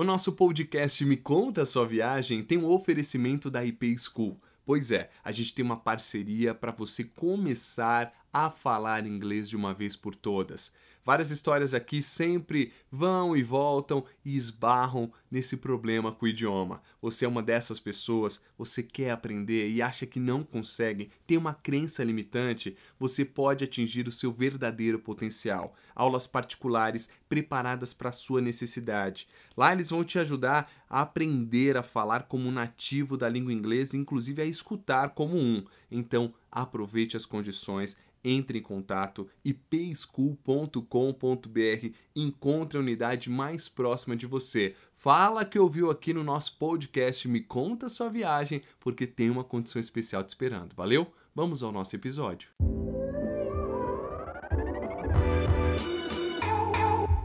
O nosso podcast Me Conta a Sua Viagem tem um oferecimento da IP School. Pois é, a gente tem uma parceria para você começar a falar inglês de uma vez por todas. Várias histórias aqui sempre vão e voltam e esbarram nesse problema com o idioma. Você é uma dessas pessoas, você quer aprender e acha que não consegue, tem uma crença limitante, você pode atingir o seu verdadeiro potencial. Aulas particulares preparadas para a sua necessidade. Lá eles vão te ajudar a aprender a falar como nativo da língua inglesa, inclusive a escutar como um. Então, aproveite as condições entre em contato ipschool.com.br, encontre a unidade mais próxima de você. Fala que ouviu aqui no nosso podcast, me conta sua viagem, porque tem uma condição especial te esperando. Valeu? Vamos ao nosso episódio.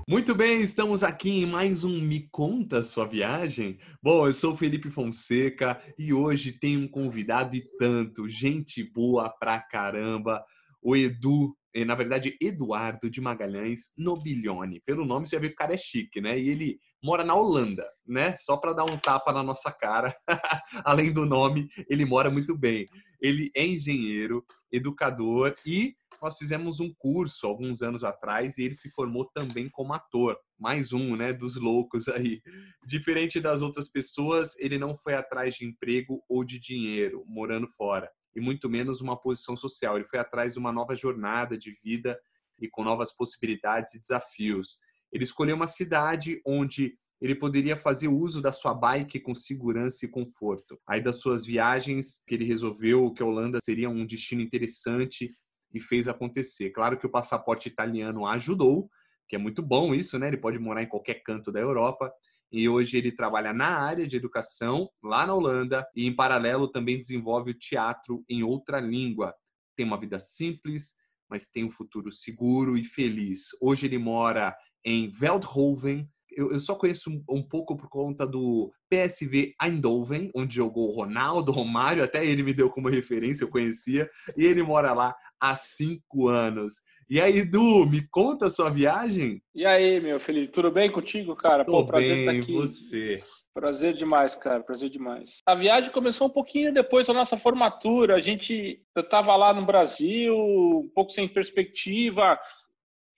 Muito bem, estamos aqui em mais um Me Conta Sua Viagem. Bom, eu sou Felipe Fonseca e hoje tem um convidado e tanto, gente boa pra caramba o Edu, eh, na verdade, Eduardo de Magalhães Nobilione. Pelo nome você já vê que o cara é chique, né? E ele mora na Holanda, né? Só para dar um tapa na nossa cara. Além do nome, ele mora muito bem. Ele é engenheiro, educador e nós fizemos um curso alguns anos atrás e ele se formou também como ator. Mais um, né, dos loucos aí. Diferente das outras pessoas, ele não foi atrás de emprego ou de dinheiro morando fora e muito menos uma posição social. Ele foi atrás de uma nova jornada de vida e com novas possibilidades e desafios. Ele escolheu uma cidade onde ele poderia fazer uso da sua bike com segurança e conforto. Aí das suas viagens, que ele resolveu que a Holanda seria um destino interessante e fez acontecer. Claro que o passaporte italiano ajudou, que é muito bom isso, né? Ele pode morar em qualquer canto da Europa e hoje ele trabalha na área de educação lá na Holanda e em paralelo também desenvolve o teatro em outra língua. Tem uma vida simples, mas tem um futuro seguro e feliz. Hoje ele mora em Veldhoven. Eu, eu só conheço um, um, pouco por conta do PSV Eindhoven, onde jogou Ronaldo, Romário, até ele me deu como referência, eu conhecia, e ele mora lá há cinco anos. E aí, Edu, me conta a sua viagem? E aí, meu Felipe, tudo bem contigo, cara? Tô Pô, prazer bem, estar aqui. você? Prazer demais, cara, prazer demais. A viagem começou um pouquinho depois da nossa formatura. A gente, eu estava lá no Brasil, um pouco sem perspectiva,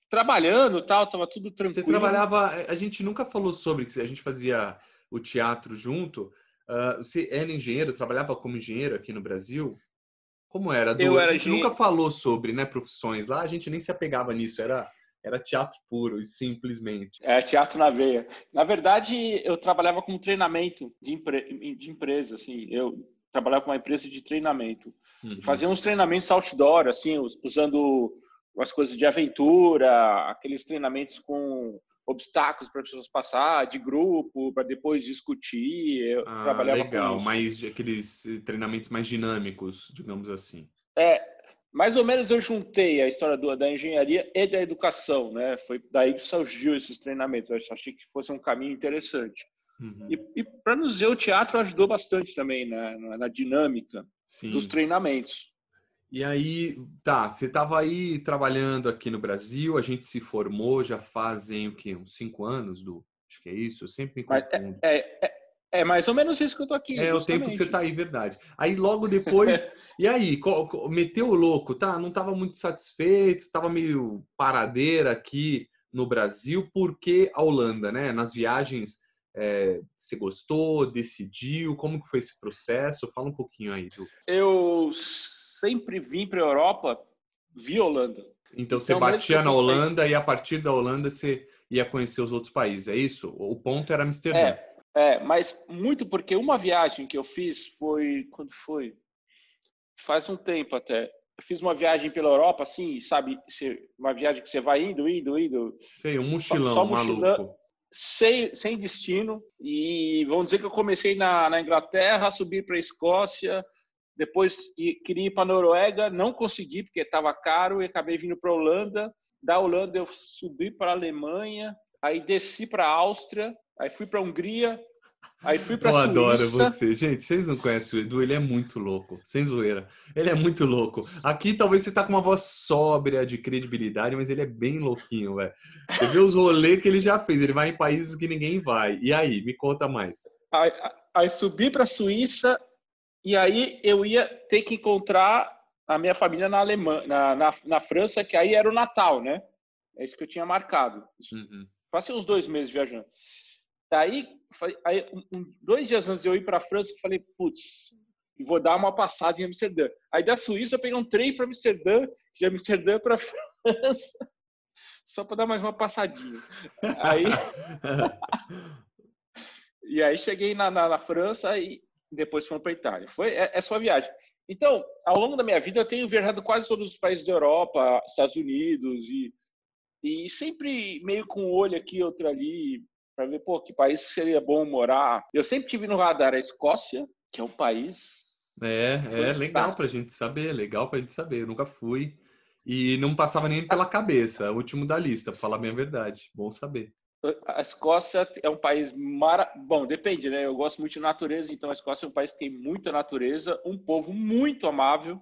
trabalhando, tal, tava tudo tranquilo. Você trabalhava, a gente nunca falou sobre que a gente fazia o teatro junto. Uh, você era engenheiro, trabalhava como engenheiro aqui no Brasil? Como era? Do, eu a gente nunca falou sobre né, profissões lá, a gente nem se apegava nisso, era, era teatro puro e simplesmente. É, teatro na veia. Na verdade, eu trabalhava com treinamento de, empre... de empresa, assim, eu trabalhava com uma empresa de treinamento. Uhum. Fazia uns treinamentos outdoor, assim, usando as coisas de aventura, aqueles treinamentos com obstáculos para as pessoas passar, de grupo, para depois discutir. Eu ah, trabalhava legal, mais aqueles eh, treinamentos mais dinâmicos, digamos assim. É, mais ou menos eu juntei a história do, da engenharia e da educação, né? Foi daí que surgiu esses treinamentos. Eu achei que fosse um caminho interessante. Uhum. E, e para nos ver, o teatro ajudou bastante também né? na, na dinâmica Sim. dos treinamentos. E aí, tá, você estava aí trabalhando aqui no Brasil, a gente se formou já fazem o quê? Uns cinco anos, do Acho que é isso, eu sempre me confundo. É, é, é, é, mais ou menos isso que eu tô aqui. É justamente. o tempo que você tá aí, verdade. Aí logo depois, e aí, meteu o louco, tá? Não estava muito satisfeito, estava meio paradeira aqui no Brasil, porque a Holanda, né? Nas viagens, é, você gostou, decidiu, como que foi esse processo? Fala um pouquinho aí, Du. Eu sempre vim para a Europa via Holanda. Então, você então, batia na Holanda e a partir da Holanda você ia conhecer os outros países, é isso? O ponto era Amsterdã. É, é, mas muito porque uma viagem que eu fiz foi. Quando foi? Faz um tempo até. Eu fiz uma viagem pela Europa, assim, sabe? Uma viagem que você vai indo, indo, indo. Sei, um mochilão só, só mochilão, maluco. Sem, sem destino. E vamos dizer que eu comecei na, na Inglaterra, subi para a Escócia, depois queria ir para a Noruega, não consegui porque estava caro e acabei vindo para a Holanda. Da Holanda eu subi para a Alemanha, aí desci para a Áustria, aí fui para a Hungria, Aí fui pra Eu Suíça. adoro você. Gente, vocês não conhecem o Edu, ele é muito louco. Sem zoeira. Ele é muito louco. Aqui talvez você tá com uma voz sóbria de credibilidade, mas ele é bem louquinho, velho. Você vê os rolês que ele já fez. Ele vai em países que ninguém vai. E aí, me conta mais. Aí, aí subi pra Suíça e aí eu ia ter que encontrar a minha família na Alemanha, na, na, na França, que aí era o Natal, né? É isso que eu tinha marcado. Uhum. Passei uns dois meses viajando. Daí, aí, um, dois dias antes de eu ir para a França, eu falei, putz, vou dar uma passada em Amsterdã. Aí da Suíça eu peguei um trem para Amsterdã, de Amsterdã para França, só para dar mais uma passadinha. Aí, e aí cheguei na, na, na França e depois fomos para Itália. Foi é, é só viagem. Então, ao longo da minha vida, eu tenho viajado quase todos os países da Europa, Estados Unidos e e sempre meio com um olho aqui, outro ali, para ver, pô, que país seria bom morar. Eu sempre tive no radar a Escócia, que é um país. É, é legal pra gente saber, legal pra gente saber. Eu nunca fui e não passava nem pela cabeça, último da lista, pra falar a verdade. Bom saber. A Escócia é um país mara... bom, depende, né? Eu gosto muito de natureza, então a Escócia é um país que tem muita natureza, um povo muito amável,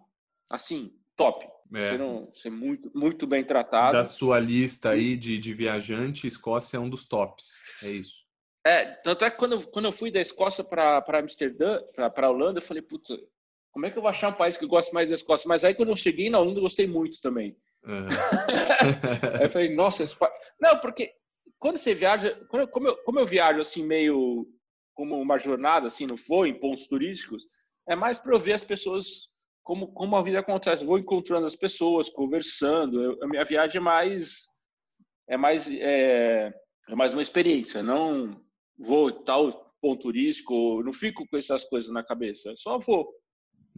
assim, top. É. Ser, um, ser muito, muito bem tratado. Da sua lista aí de, de viajante, Escócia é um dos tops. É isso. É, tanto é que quando, quando eu fui da Escócia para Amsterdã, para Holanda, eu falei, putz, como é que eu vou achar um país que gosta mais da Escócia? Mas aí quando eu cheguei na Holanda, eu gostei muito também. Uhum. aí eu falei, nossa, esse país... Não, porque quando você viaja, quando como, eu, como eu viajo assim, meio como uma jornada, assim, não vou em pontos turísticos, é mais para eu ver as pessoas como, como a vida acontece. Vou encontrando as pessoas, conversando. Eu, a minha viagem é mais é mais é, é, mais uma experiência. Não vou tal ponto turístico, não fico com essas coisas na cabeça. Só vou.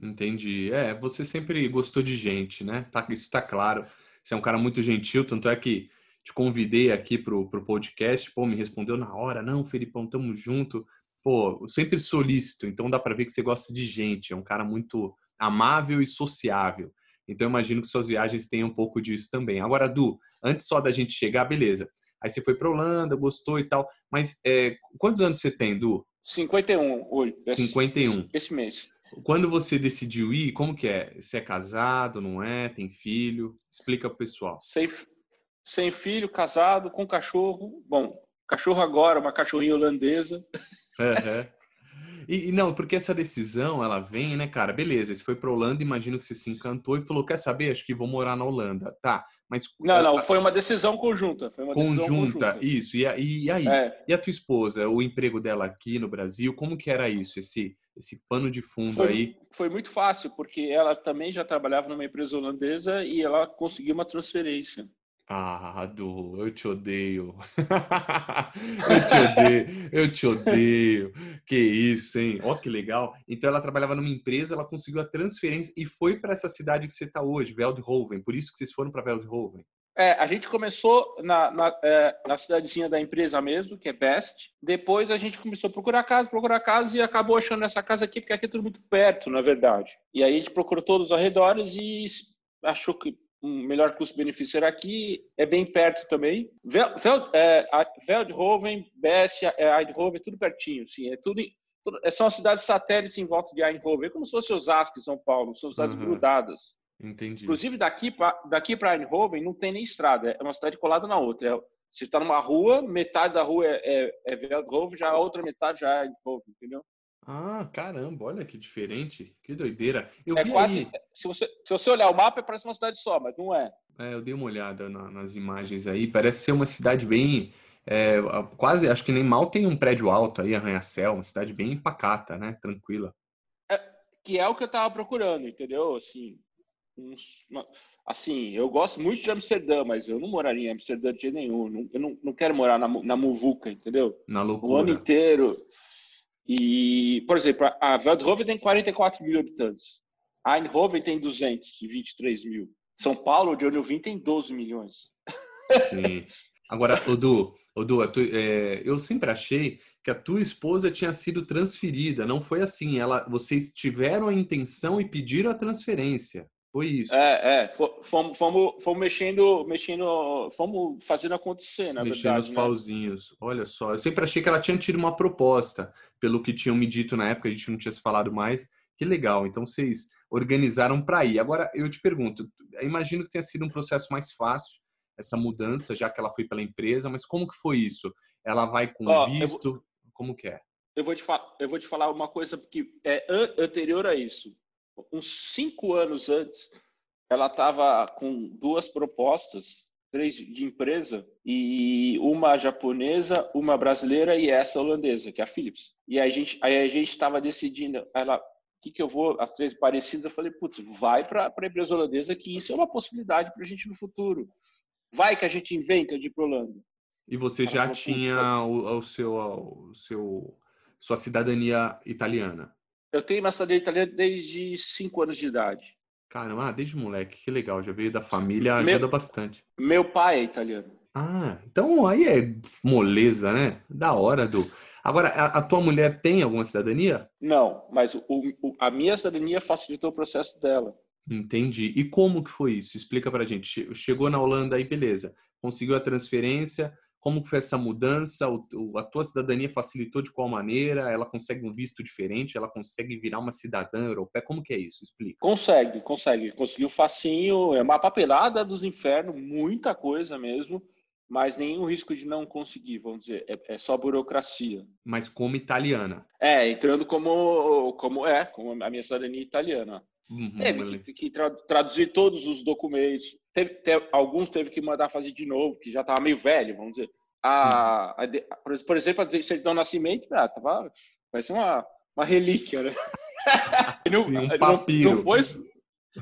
Entendi. É, você sempre gostou de gente, né? Tá, isso está claro. Você é um cara muito gentil, tanto é que te convidei aqui pro, pro podcast, pô, me respondeu na hora, não, Felipão, tamo junto. Pô, sempre solícito, então dá para ver que você gosta de gente, é um cara muito amável e sociável. Então, eu imagino que suas viagens tenham um pouco disso também. Agora, Du, antes só da gente chegar, beleza. Aí você foi para Holanda, gostou e tal. Mas é, quantos anos você tem, Du? 51 hoje. 51. Esse mês. Quando você decidiu ir, como que é? Você é casado, não é? Tem filho? Explica pro pessoal. Sem, sem filho, casado, com cachorro. Bom, cachorro agora, uma cachorrinha holandesa. Uhum. E, e, não, porque essa decisão, ela vem, né, cara? Beleza, você foi para Holanda, imagino que você se encantou e falou: quer saber? Acho que vou morar na Holanda. Tá, mas. Não, não, foi uma decisão conjunta. Foi uma conjunta, conjunta. isso. E, e, e aí? É. E a tua esposa, o emprego dela aqui no Brasil, como que era isso, esse, esse pano de fundo foi, aí? Foi muito fácil, porque ela também já trabalhava numa empresa holandesa e ela conseguiu uma transferência. Ah, Du, eu te odeio. eu te odeio, eu te odeio. Que isso, hein? Ó, que legal. Então ela trabalhava numa empresa, ela conseguiu a transferência e foi para essa cidade que você está hoje, Veldhoven. Por isso que vocês foram para Veldhoven. É, a gente começou na, na, é, na, cidadezinha da empresa mesmo, que é Best. Depois a gente começou a procurar casa, procurar casa e acabou achando essa casa aqui, porque aqui é tudo muito perto, na verdade. E aí a gente procurou todos os arredores e achou que um melhor custo-benefício era aqui, é bem perto também. Veld, é, Veldhoven, Best, é, Eindhoven, tudo pertinho, assim, é tudo, tudo é, são cidades satélites em volta de Eindhoven, é como se fosse Osasco, São Paulo, são cidades uhum. grudadas. Entendi. Inclusive, daqui para daqui Eindhoven não tem nem estrada, é uma cidade colada na outra. É, você está numa rua, metade da rua é, é, é Veldhoven, já a outra metade já é Eindhoven, entendeu? Ah, caramba, olha que diferente, que doideira. Eu é quase, aí... se, você, se você olhar o mapa, parece uma cidade só, mas não é. É, eu dei uma olhada na, nas imagens aí, parece ser uma cidade bem, é, quase, acho que nem mal tem um prédio alto aí, arranha-céu, uma cidade bem pacata, né, tranquila. É, que é o que eu tava procurando, entendeu? Assim, uns, assim, eu gosto muito de Amsterdã, mas eu não moraria em Amsterdã de jeito nenhum. Eu não, não quero morar na, na Muvuca, entendeu? Na loucura. O ano inteiro. E, por exemplo, a Veldhoven tem 44 mil habitantes. A Eindhoven tem 223 mil. São Paulo, de onde eu vim, tem 12 milhões. Sim. Agora, Odu, Odu tu, é, eu sempre achei que a tua esposa tinha sido transferida. Não foi assim. Ela, vocês tiveram a intenção e pediram a transferência. Foi isso. É, é. Fomos, fomos, fomos mexendo, mexendo, fomos fazendo acontecer, na mexendo verdade. os né? pauzinhos. Olha só, eu sempre achei que ela tinha tido uma proposta, pelo que tinham me dito na época, a gente não tinha se falado mais. Que legal. Então vocês organizaram para ir. Agora eu te pergunto, imagino que tenha sido um processo mais fácil essa mudança, já que ela foi pela empresa, mas como que foi isso? Ela vai com oh, visto? Vou... Como que é? Eu vou, te eu vou te falar uma coisa que é anterior a isso uns cinco anos antes, ela estava com duas propostas, três de empresa, e uma japonesa, uma brasileira e essa holandesa, que é a Philips. E a gente, aí a gente estava decidindo, ela, o que, que eu vou, as três parecidas, eu falei, putz, vai para a empresa holandesa, que isso é uma possibilidade para a gente no futuro. Vai que a gente inventa de ir para Holanda. E você ela já falou, tinha o, o, seu, o seu, sua cidadania italiana? Eu tenho cidadania italiana desde 5 anos de idade. Caramba, ah, desde moleque, que legal. Já veio da família, ajuda meu, bastante. Meu pai é italiano. Ah, então aí é moleza, né? Da hora, do. Agora, a, a tua mulher tem alguma cidadania? Não, mas o, o, a minha cidadania facilitou o processo dela. Entendi. E como que foi isso? Explica pra gente. Chegou na Holanda aí, beleza. Conseguiu a transferência, como foi essa mudança? a tua cidadania facilitou de qual maneira? Ela consegue um visto diferente? Ela consegue virar uma cidadã europeia? Como que é isso? Explica. Consegue, consegue. Conseguiu facinho. É uma papelada dos infernos, muita coisa mesmo, mas nenhum risco de não conseguir, vamos dizer. É, é só burocracia. Mas como italiana. É, entrando como, como é, como a minha cidadania italiana. Uhum, teve que, que traduzir todos os documentos. Teve, teve, alguns teve que mandar fazer de novo, que já estava meio velho, vamos dizer. A, a, a, por exemplo, a certidão de nascimento, ah, tava, parece uma, uma relíquia, né? não, Sim, um papiro. Não, não foi,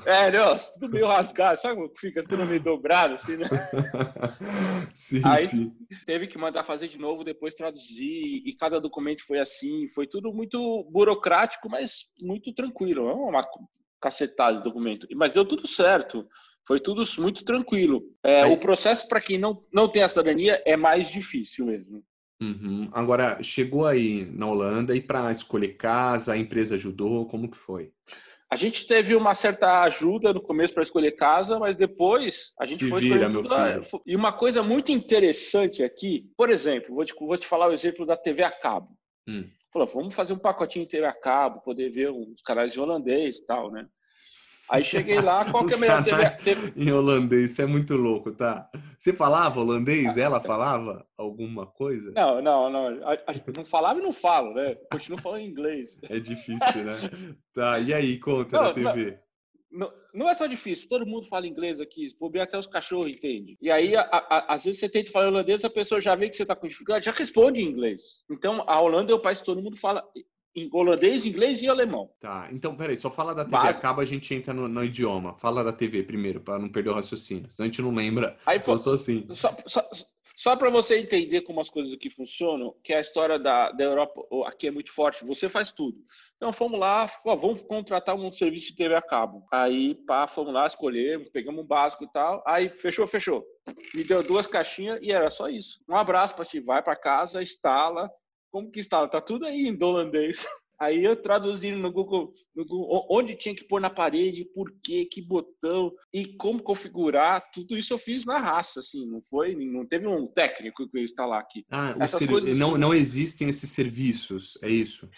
é, não, tudo meio rasgado, sabe? Fica tudo meio dobrado, assim, né? sim, Aí sim. teve que mandar fazer de novo, depois traduzir, e cada documento foi assim. Foi tudo muito burocrático, mas muito tranquilo. É uma cacetada de documento. Mas deu tudo certo. Foi tudo muito tranquilo. É, o processo, para quem não, não tem a cidadania, é mais difícil mesmo. Uhum. Agora, chegou aí na Holanda e para escolher casa, a empresa ajudou? Como que foi? A gente teve uma certa ajuda no começo para escolher casa, mas depois a gente Se foi vira, tudo. Filho. E uma coisa muito interessante aqui, por exemplo, vou te, vou te falar o exemplo da TV a cabo. Hum. Falou, vamos fazer um pacotinho de TV a cabo, poder ver os canais de holandês e tal, né? Aí cheguei lá, qual que é a melhor TV? Em holandês, isso é muito louco, tá? Você falava holandês? Ela falava alguma coisa? Não, não, não. A, a, não falava e não falo, né? Continuo falando inglês. É difícil, né? Tá, e aí, conta não, na TV. Não, não, é só difícil, todo mundo fala inglês aqui, bobear até os cachorros entendem. E aí, a, às vezes você tenta falar holandês, a pessoa já vê que você está com dificuldade, já responde em inglês. Então, a Holanda é o país que todo mundo fala em holandês, inglês e alemão. Tá, então peraí, só fala da TV Básico. acaba, a gente entra no, no, idioma. Fala da TV primeiro, para não perder o raciocínio. Senão a gente não lembra. Aí, sou assim. Só, só, só para você entender como as coisas aqui funcionam, que a história da, da Europa aqui é muito forte, você faz tudo. Então fomos lá, ó, vamos contratar um serviço de TV a cabo. Aí, pá, fomos lá, escolhemos, pegamos um básico e tal. Aí, fechou, fechou. Me deu duas caixinhas e era só isso. Um abraço para ti, vai para casa, instala, como que está? Tá tudo aí em holandês. Aí eu traduzindo no Google, no Google, onde tinha que pôr na parede, por quê, que botão e como configurar, tudo isso eu fiz na raça, assim, não foi, não teve um técnico que eu instalar aqui. Ah, Essas coisas não, não existem esses serviços, é isso?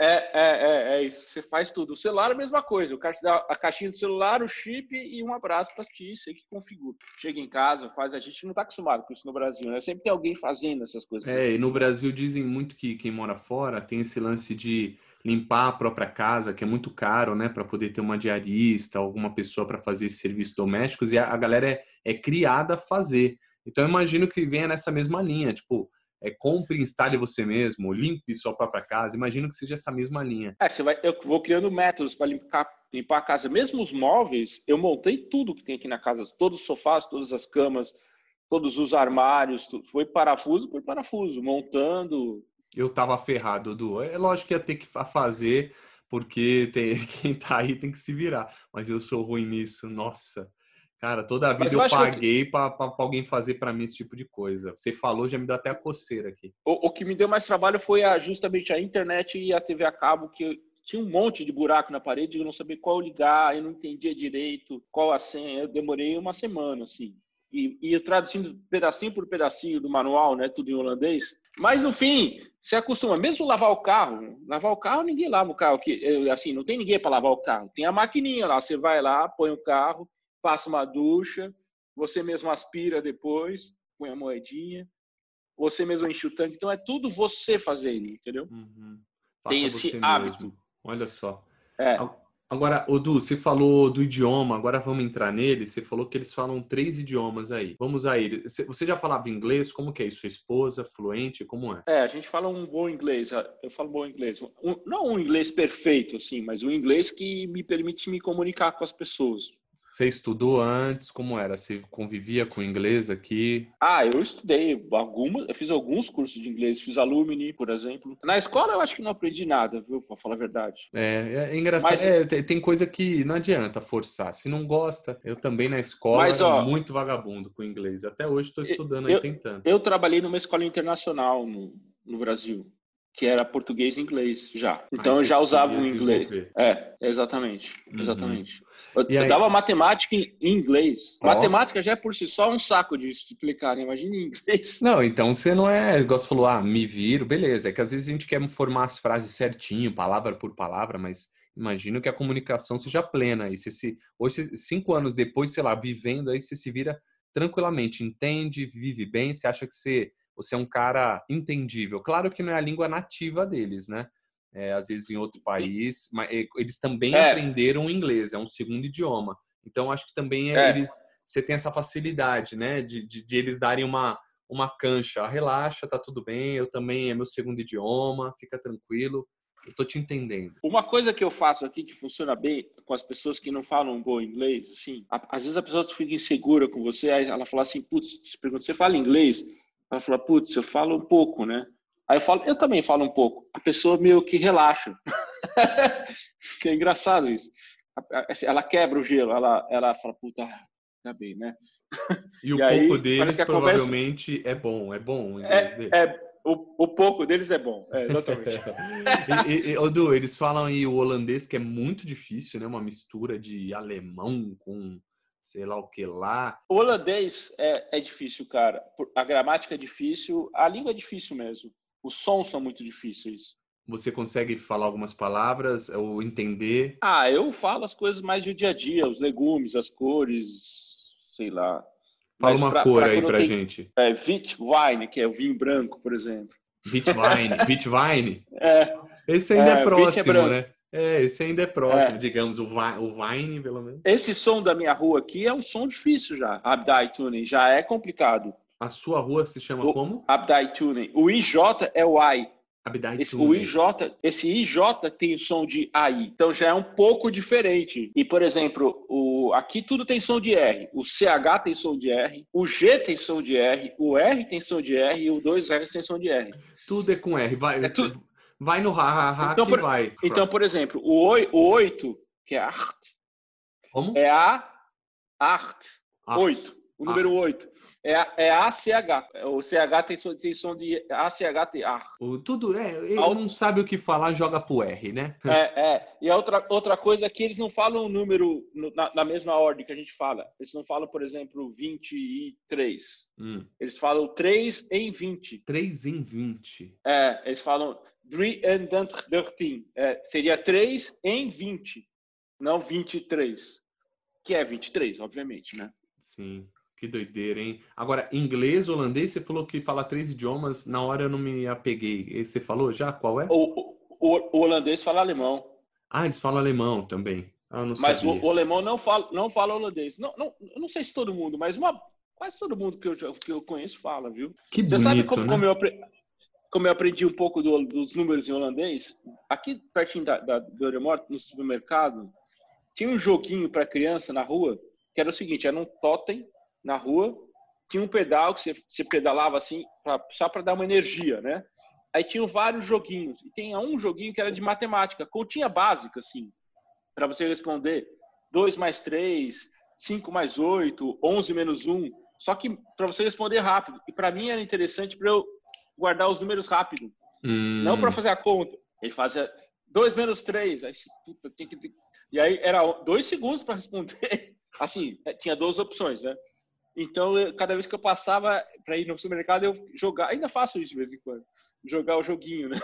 É, é, é, é, isso. Você faz tudo. O celular é a mesma coisa. O dá a caixinha do celular, o chip e um abraço para ti. Você que configura. Chega em casa, faz. A gente não está acostumado com isso no Brasil, né? Sempre tem alguém fazendo essas coisas. É, e no Brasil dizem muito que quem mora fora tem esse lance de limpar a própria casa, que é muito caro, né? Para poder ter uma diarista, alguma pessoa para fazer esses serviços domésticos. E a, a galera é, é criada a fazer. Então, eu imagino que venha nessa mesma linha. Tipo, é, compre e instale você mesmo, limpe sua própria casa. Imagino que seja essa mesma linha. É, você vai, eu vou criando métodos para limpar, limpar a casa. Mesmo os móveis, eu montei tudo que tem aqui na casa, todos os sofás, todas as camas, todos os armários, foi parafuso por parafuso, montando. Eu tava ferrado, Dudu. É lógico que ia ter que fazer, porque tem, quem tá aí tem que se virar. Mas eu sou ruim nisso, nossa. Cara, toda a vida eu, eu paguei que... para alguém fazer para mim esse tipo de coisa. Você falou, já me deu até a coceira aqui. O, o, que me deu mais trabalho foi a, justamente a internet e a TV a cabo, que tinha um monte de buraco na parede, eu não sabia qual ligar, eu não entendia direito qual a senha. Eu demorei uma semana, assim. E, e eu traduzindo pedacinho por pedacinho do manual, né, tudo em holandês. Mas no fim, se acostuma. Mesmo lavar o carro, lavar o carro ninguém lava o carro. Que assim, não tem ninguém para lavar o carro. Tem a maquininha lá. Você vai lá, põe o carro, passa uma ducha, você mesmo aspira depois, põe a moedinha, você mesmo enche o tanque. Então é tudo você fazendo, entendeu? Uhum. Tem esse hábito. Mesmo. Olha só. É. Agora, Odu, você falou do idioma, agora vamos entrar nele. Você falou que eles falam três idiomas aí. Vamos aí. Você já falava inglês? Como que é isso? Sua esposa, fluente? Como é? É, a gente fala um bom inglês. Eu falo bom inglês. Um, não um inglês perfeito, assim, mas um inglês que me permite me comunicar com as pessoas. Você estudou antes? Como era? Você convivia com inglês aqui? Ah, eu estudei algumas, eu fiz alguns cursos de inglês, fiz Alumni, por exemplo. Na escola eu acho que não aprendi nada, viu, para falar a verdade. É, é engraçado. Mas, é, tem coisa que não adianta forçar. Se não gosta, eu também na escola mas, ó, muito vagabundo com inglês. Até hoje estou estudando eu, aí tentando. Eu trabalhei numa escola internacional no, no Brasil que era português e inglês já. Então eu já usava o inglês. É, exatamente. Uhum. Exatamente. Eu, eu, dava matemática em inglês. Oh. Matemática já é por si só um saco de explicar? Imagina em inglês. Não, então você não é, você falou, ah, me viro, beleza. É que às vezes a gente quer formar as frases certinho, palavra por palavra, mas imagino que a comunicação seja plena. E se, se hoje, cinco anos depois, sei lá, vivendo aí, você se vira tranquilamente, entende, vive bem, você acha que você você é um cara entendível. Claro que não é a língua nativa deles, né? É, às vezes em outro país, mas eles também é. aprenderam inglês, é um segundo idioma. Então acho que também é. eles você tem essa facilidade, né, de, de, de, eles darem uma uma cancha, ah, relaxa, tá tudo bem, eu também é meu segundo idioma, fica tranquilo. Eu tô te entendendo. Uma coisa que eu faço aqui que funciona bem com as pessoas que não falam bom inglês, assim, às vezes a pessoa fica insegura com você, aí ela fala assim, putz, se pergunta, você fala inglês? Ela fala, putz, eu falo um pouco, né? Aí eu falo, eu também falo um pouco. A pessoa meio que relaxa. que é engraçado isso. Assim, ela quebra o gelo, ela, ela fala, puta, tá bem, né? E, e o aí, pouco deles provavelmente conversa... é bom, é bom é, É, o, o pouco deles é bom, é, exatamente. e, e, Odu, eles falam aí o holandês que é muito difícil, né? Uma mistura de alemão com sei lá o que lá. O holandês é, é difícil, cara. A gramática é difícil, a língua é difícil mesmo. Os sons são muito difíceis. Você consegue falar algumas palavras ou entender? Ah, eu falo as coisas mais do dia a dia, os legumes, as cores, sei lá. Fala Mas uma pra, cor pra aí pra tem, gente. É Witwein, que é o vinho branco, por exemplo. Witwein, Witwein? É. Esse ainda é, é próximo, é né? É, esse ainda é próximo, é. digamos, o, o Vine, pelo menos. Esse som da minha rua aqui é um som difícil já. Abdai Tuning já é complicado. A sua rua se chama o, como? Abdai Tuning. O IJ é o I. Abdai esse, o IJ, esse IJ tem o som de AI, então já é um pouco diferente. E, por exemplo, o, aqui tudo tem som de R. O CH tem som de R, o G tem som de R, o R tem som de R e o 2R tem som de R. Tudo é com R. Vai, é tudo vai no ha, ha, então, por, vai. Então, por exemplo, o, o 8, que é art, Como? é a art, 8. O número 8. É, é ACH. O CH tem som, tem som de ACH, tem ar. Tudo, é, ele a não sabe o que falar, joga pro R, né? É, é. E a outra, outra coisa é que eles não falam o número na, na, mesma ordem que a gente fala. Eles não falam, por exemplo, 23. Hum. Eles falam 3 em 20. 3 em 20. É, eles falam 3 and 13. É, seria 3 em 20, não 23. Que é 23, obviamente, né? Sim. Que doideira, hein? Agora, inglês, holandês, você falou que fala três idiomas, na hora eu não me apeguei. Você falou já? Qual é? O, o, o holandês fala alemão. Ah, eles falam alemão também. Ah, mas o, o, alemão não fala, não fala holandês. Não, não, eu não sei se todo mundo, mas uma, quase todo mundo que eu, que eu conheço fala, viu? Que Você bonito, sabe como, né? como, eu, como eu aprendi um pouco do, dos números em holandês? Aqui pertinho da, da, do no supermercado, tinha um joguinho para criança na rua que era o seguinte: era um totem na rua, tinha um pedal que você, você pedalava assim, pra, só para dar uma energia, né? Aí tinham vários joguinhos. E tem um joguinho que era de matemática, continha básica, assim, para você responder 2 mais 3, 5 mais 8, 11 menos 1. Só que para você responder rápido. E para mim era interessante para eu guardar os números rápido. Hum. Não para fazer a conta. Ele fazia 2 menos 3. Aí, puta, tinha que... E aí era dois segundos para responder. Assim, é, tinha duas opções, né? Então, eu, cada vez que eu passava para ir no supermercado, eu jogar, ainda faço isso de vez em quando, jogar o joguinho, né?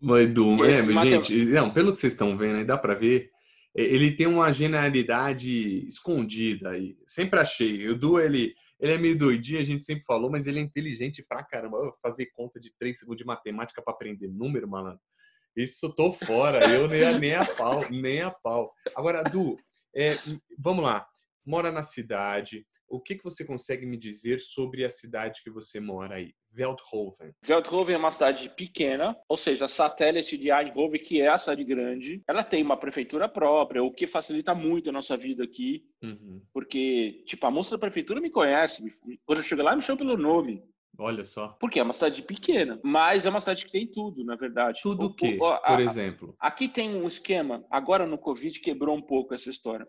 Mas, Edu, é, gente, não, pelo que vocês estão vendo aí, dá para ver, ele tem uma genialidade escondida aí. Sempre achei. O Edu, ele, ele é meio doidinho, a gente sempre falou, mas ele é inteligente pra caramba. Eu fazer conta de três segundos de matemática para aprender número, malandro. Isso eu tô fora, eu nem nem a pau, nem a pau. Agora, Edu, é, vamos lá. Mora na cidade, o que, que você consegue me dizer sobre a cidade que você mora aí? Veldhoven. Veldhoven é uma cidade pequena, ou seja, satélite de Eindhoven, que é a cidade grande. Ela tem uma prefeitura própria, o que facilita muito a nossa vida aqui. Uhum. Porque, tipo, a moça da prefeitura me conhece. Quando eu chego lá, me chama pelo nome. Olha só. Porque é uma cidade pequena, mas é uma cidade que tem tudo, na verdade. Tudo o quê, por exemplo? Aqui tem um esquema, agora no Covid quebrou um pouco essa história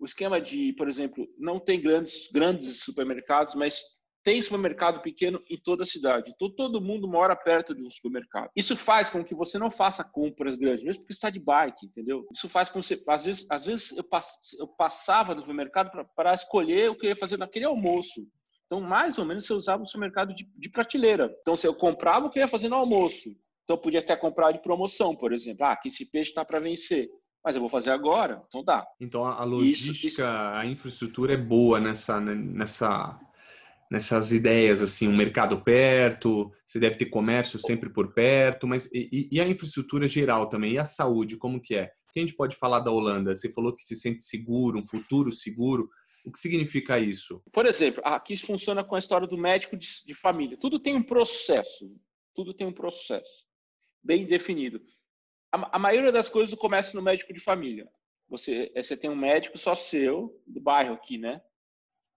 o esquema de, por exemplo, não tem grandes, grandes supermercados, mas tem supermercado pequeno em toda a cidade. Então, todo mundo mora perto de um supermercado. Isso faz com que você não faça compras grandes, mesmo porque você está de bike, entendeu? Isso faz com que você. Às vezes, às vezes eu, pass, eu passava no supermercado para escolher o que eu ia fazer naquele almoço. Então, mais ou menos, você usava um supermercado de, de prateleira. Então, se eu comprava o que eu ia fazer no almoço. Então, eu podia até comprar de promoção, por exemplo. Ah, que esse peixe está para vencer mas eu vou fazer agora, então dá. Então a logística, isso, isso... a infraestrutura é boa nessa, nessa, nessas ideias, assim, um mercado perto, você deve ter comércio sempre por perto, mas e, e, a infraestrutura geral também, e a saúde, como que é? O que a gente pode falar da Holanda? Você falou que se sente seguro, um futuro seguro. O que significa isso? Por exemplo, aqui funciona com a história do médico de, de família. Tudo tem um processo, tudo tem um processo bem definido a, a maioria das coisas começa no médico de família. Você, você tem um médico só seu, do bairro aqui, né?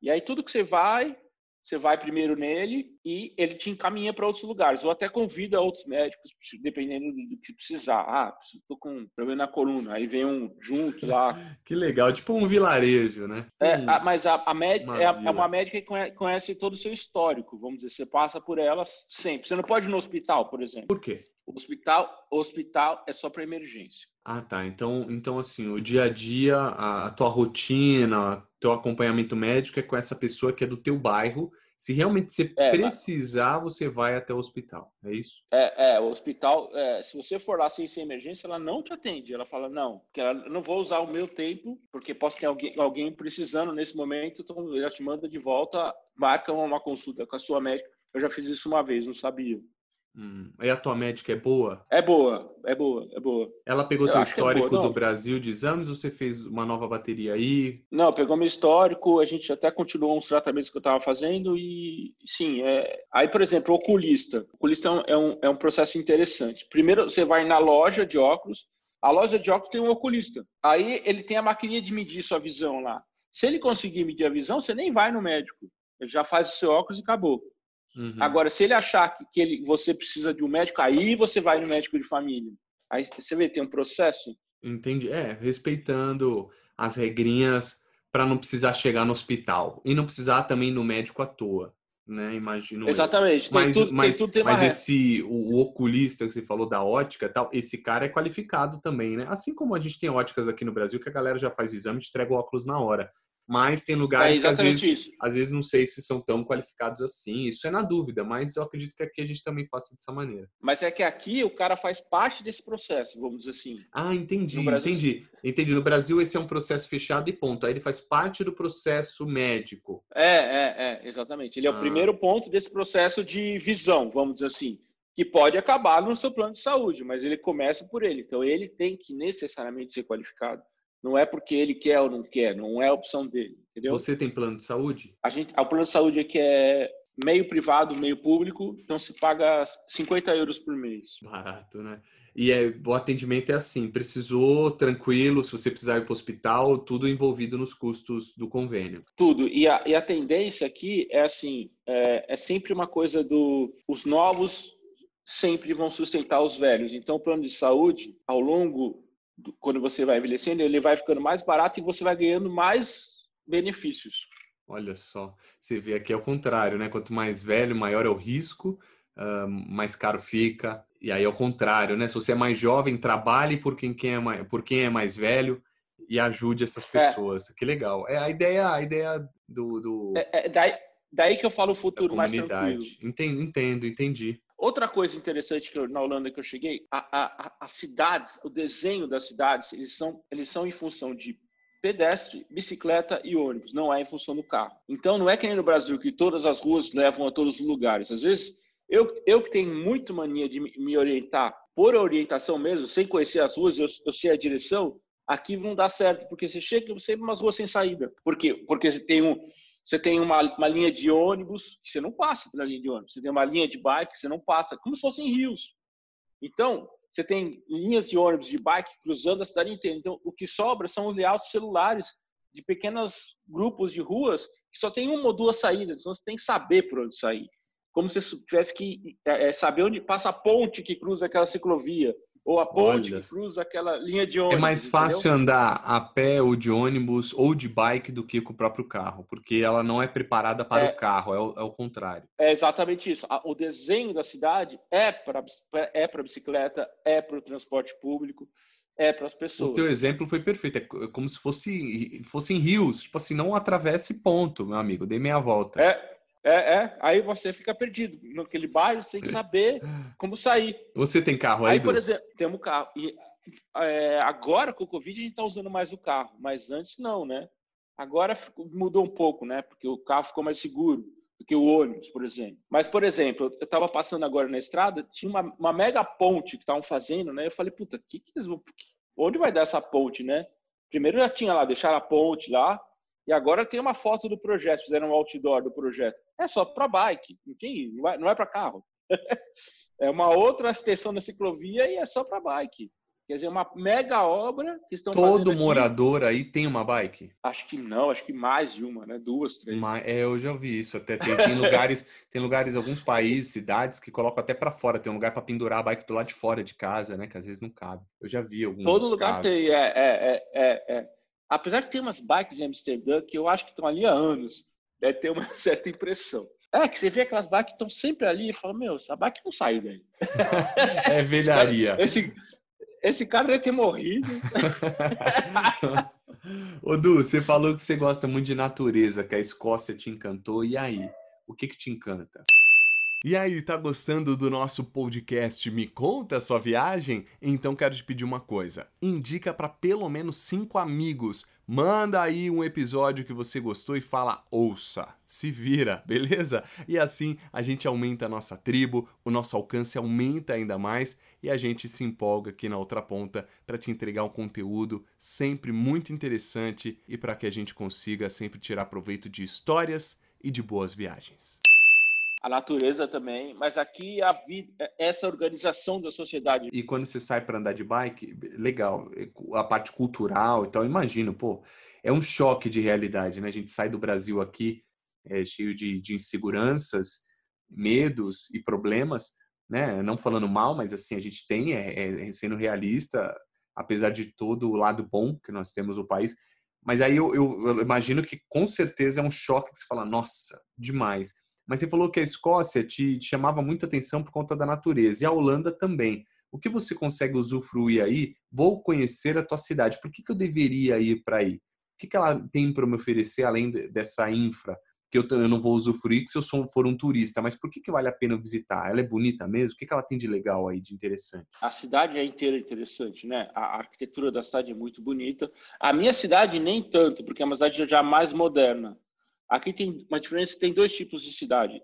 E aí tudo que você vai, você vai primeiro nele e ele te encaminha para outros lugares, ou até convida outros médicos, dependendo do que precisar. Ah, estou com problema na coluna, aí vem um junto lá. que legal, tipo um vilarejo, né? É, a, mas a, a médica uma é, é, uma médica que conhece todo o seu histórico, vamos dizer, você passa por elas sempre. Você não pode ir no hospital, por exemplo. Por quê? O hospital, hospital é só para emergência. Ah, tá. Então, então assim, o dia a dia, a, a tua rotina, teu acompanhamento médico é com essa pessoa que é do teu bairro. Se realmente você é, precisar, mas... você vai até o hospital. É isso? É, é o hospital, é, se você for lá sem ser emergência, ela não te atende. Ela fala, não, porque ela não vou usar o meu tempo, porque posso ter alguém, alguém precisando nesse momento, então ela te manda de volta, marca uma consulta com a sua médica. Eu já fiz isso uma vez, não sabia. Hum. E a tua médica é boa? É boa, é boa, é boa. Ela pegou Eu teu é histórico é do Brasil de exames ou você fez uma nova bateria aí? Não, pegou meu histórico, a gente até continuou uns tratamentos que eu estava fazendo e sim, é... aí por exemplo, o oculista. O oculista é um, é um, é um processo interessante. Primeiro você vai na loja de óculos, a loja de óculos tem um oculista. Aí ele tem a maquininha de medir sua visão lá. Se ele conseguir medir a visão, você nem vai no médico. Ele já faz o seu óculos e acabou. Uhum. Agora, se ele achar que, que ele, você precisa de um médico, aí você vai no médico de família. Aí você vê, tem um processo. Entendi. É, respeitando as regrinhas para não precisar chegar no hospital. E não precisar também ir no médico à toa. Né, imagino. Exatamente. Mas, tudo, mas, mas esse o, o, oculista que você falou da ótica, tal, esse cara é qualificado também, né? Assim como a gente tem óticas aqui no Brasil que a galera já faz o exame e entrega o óculos na hora mas tem lugares é que às vezes, às vezes não sei se são tão qualificados assim. Isso é na dúvida, mas eu acredito que aqui a gente também faça dessa maneira. Mas é que aqui o cara faz parte desse processo, vamos dizer assim. Ah, entendi, Brasil, entendi. Entendi. No Brasil esse é um processo fechado e ponto. Aí ele faz parte do processo médico. É, é, é, exatamente. Ele é ah. o primeiro ponto desse processo de visão, vamos dizer assim que pode acabar no seu plano de saúde, mas ele começa por ele. Então ele tem que necessariamente ser qualificado. Não é porque ele quer ou não quer, não é a opção dele, entendeu? Você tem plano de saúde? A gente, o plano de saúde aqui é meio privado, meio público, então se paga 50 euros por mês. Barato, né? E é, o atendimento é assim, precisou, tranquilo, se você precisar ir para o hospital, tudo envolvido nos custos do convênio. Tudo. E a, e a tendência aqui é assim, é, é sempre uma coisa do... Os novos sempre vão sustentar os velhos. Então, o plano de saúde, ao longo quando você vai envelhecendo, ele vai ficando mais barato e você vai ganhando mais benefícios. Olha só, você vê aqui ao contrário, né? Quanto mais velho, maior é o risco, uh, mais caro fica. E aí, ao contrário, né? Se você é mais jovem, trabalhe por quem, quem é, mais, por quem é mais velho e ajude essas é. pessoas. É. Que legal. É a ideia, a ideia do. do... É, é, daí, daí que eu falo o futuro mais tranquilo. Entendo, entendo, entendi. Outra coisa interessante que eu, na Holanda que eu cheguei, as cidades, o desenho das cidades, eles são, eles são em função de pedestre, bicicleta e ônibus, não é em função do carro. Então não é que nem no Brasil que todas as ruas levam a todos os lugares. Às vezes eu, eu que tenho muito mania de me orientar por orientação mesmo, sem conhecer as ruas, eu, eu sei a direção, aqui não dá certo, porque você chega sempre umas ruas sem saída. Por quê? Porque você tem um você tem uma, uma linha de ônibus que você não passa pela linha de ônibus. Você tem uma linha de bike que você não passa, como se fossem rios. Então, você tem linhas de ônibus de bike cruzando a cidade inteira. Então, o que sobra são os layouts celulares de pequenos grupos de ruas que só tem uma ou duas saídas. Então, você tem que saber por onde sair. Como se você tivesse que é, saber onde passa a ponte que cruza aquela ciclovia ou a ponte Olha. que cruza aquela linha de ônibus. É mais fácil entendeu? andar a pé ou de ônibus ou de bike do que com o próprio carro, porque ela não é preparada para é, o carro, é o, é o, contrário. É exatamente isso. O desenho da cidade é para é para bicicleta, é para o transporte público, é para as pessoas. O teu exemplo foi perfeito, é como se fosse fossem rios, tipo assim, não atravesse ponto, meu amigo, dei meia volta. É, é, é, aí você fica perdido. Naquele bairro você tem que saber como sair. Você tem carro aí? Aí, por exemplo, temos carro. E é, agora com o Covid a gente está usando mais o carro, mas antes não, né? Agora mudou um pouco, né? Porque o carro ficou mais seguro do que o ônibus, por exemplo. Mas, por exemplo, eu estava passando agora na estrada, tinha uma, uma mega ponte que estavam fazendo, né? Eu falei, puta, que que eles vão, onde vai dar essa ponte, né? Primeiro já tinha lá, deixaram a ponte lá, e agora tem uma foto do projeto, fizeram um outdoor do projeto. É só para bike, não, tem, não é, é para carro. é uma outra extensão da ciclovia e é só para bike. Quer dizer, uma mega obra que estão Todo morador aí tem uma bike? Acho que não, acho que mais de uma, né? Duas, três. Mas, é, eu já ouvi isso. Até tem, tem lugares, tem lugares, alguns países, cidades que colocam até para fora. Tem um lugar para pendurar a bike do lado de fora de casa, né? Que às vezes não cabe. Eu já vi alguns. Todo lugar casos. tem, é, é, é, é. Apesar de ter umas bikes em Amsterdã que eu acho que estão ali há anos, deve ter uma certa impressão. É, que você vê aquelas bikes que estão sempre ali e fala, meu, essa bike não saiu daí. é velharia. Esse, esse cara deve ter morrido. Ô, Du, você falou que você gosta muito de natureza, que a Escócia te encantou. E aí? O que que te encanta? E aí, tá gostando do nosso podcast Me Conta a Sua Viagem? Então quero te pedir uma coisa. Indica para pelo menos cinco amigos. Manda aí um episódio que você gostou e fala ouça. Se vira, beleza? E assim a gente aumenta a nossa tribo, o nosso alcance aumenta ainda mais e a gente se empolga aqui na outra ponta para te entregar um conteúdo sempre muito interessante e para que a gente consiga sempre tirar proveito de histórias e de boas viagens a natureza também, mas aqui a vida, essa organização da sociedade. E quando você sai para andar de bike, legal, a parte cultural, então imagino, pô, é um choque de realidade, né? A gente sai do Brasil aqui é, cheio de, de inseguranças, medos e problemas, né? Não falando mal, mas assim a gente tem, é, é, sendo realista, apesar de todo o lado bom que nós temos no país. Mas aí eu, eu, eu imagino que com certeza é um choque que você fala, nossa, demais. Mas você falou que a Escócia te, te chamava muita atenção por conta da natureza e a Holanda também. O que você consegue usufruir aí? Vou conhecer a tua cidade. Por que, que eu deveria ir para aí? O que, que ela tem para me oferecer além dessa infra? Que eu, eu não vou usufruir se eu for um turista, mas por que, que vale a pena visitar? Ela é bonita mesmo? O que, que ela tem de legal aí, de interessante? A cidade é inteira interessante, né? A arquitetura da cidade é muito bonita. A minha cidade nem tanto, porque é uma cidade já mais moderna. Aqui tem uma diferença, tem dois tipos de cidade.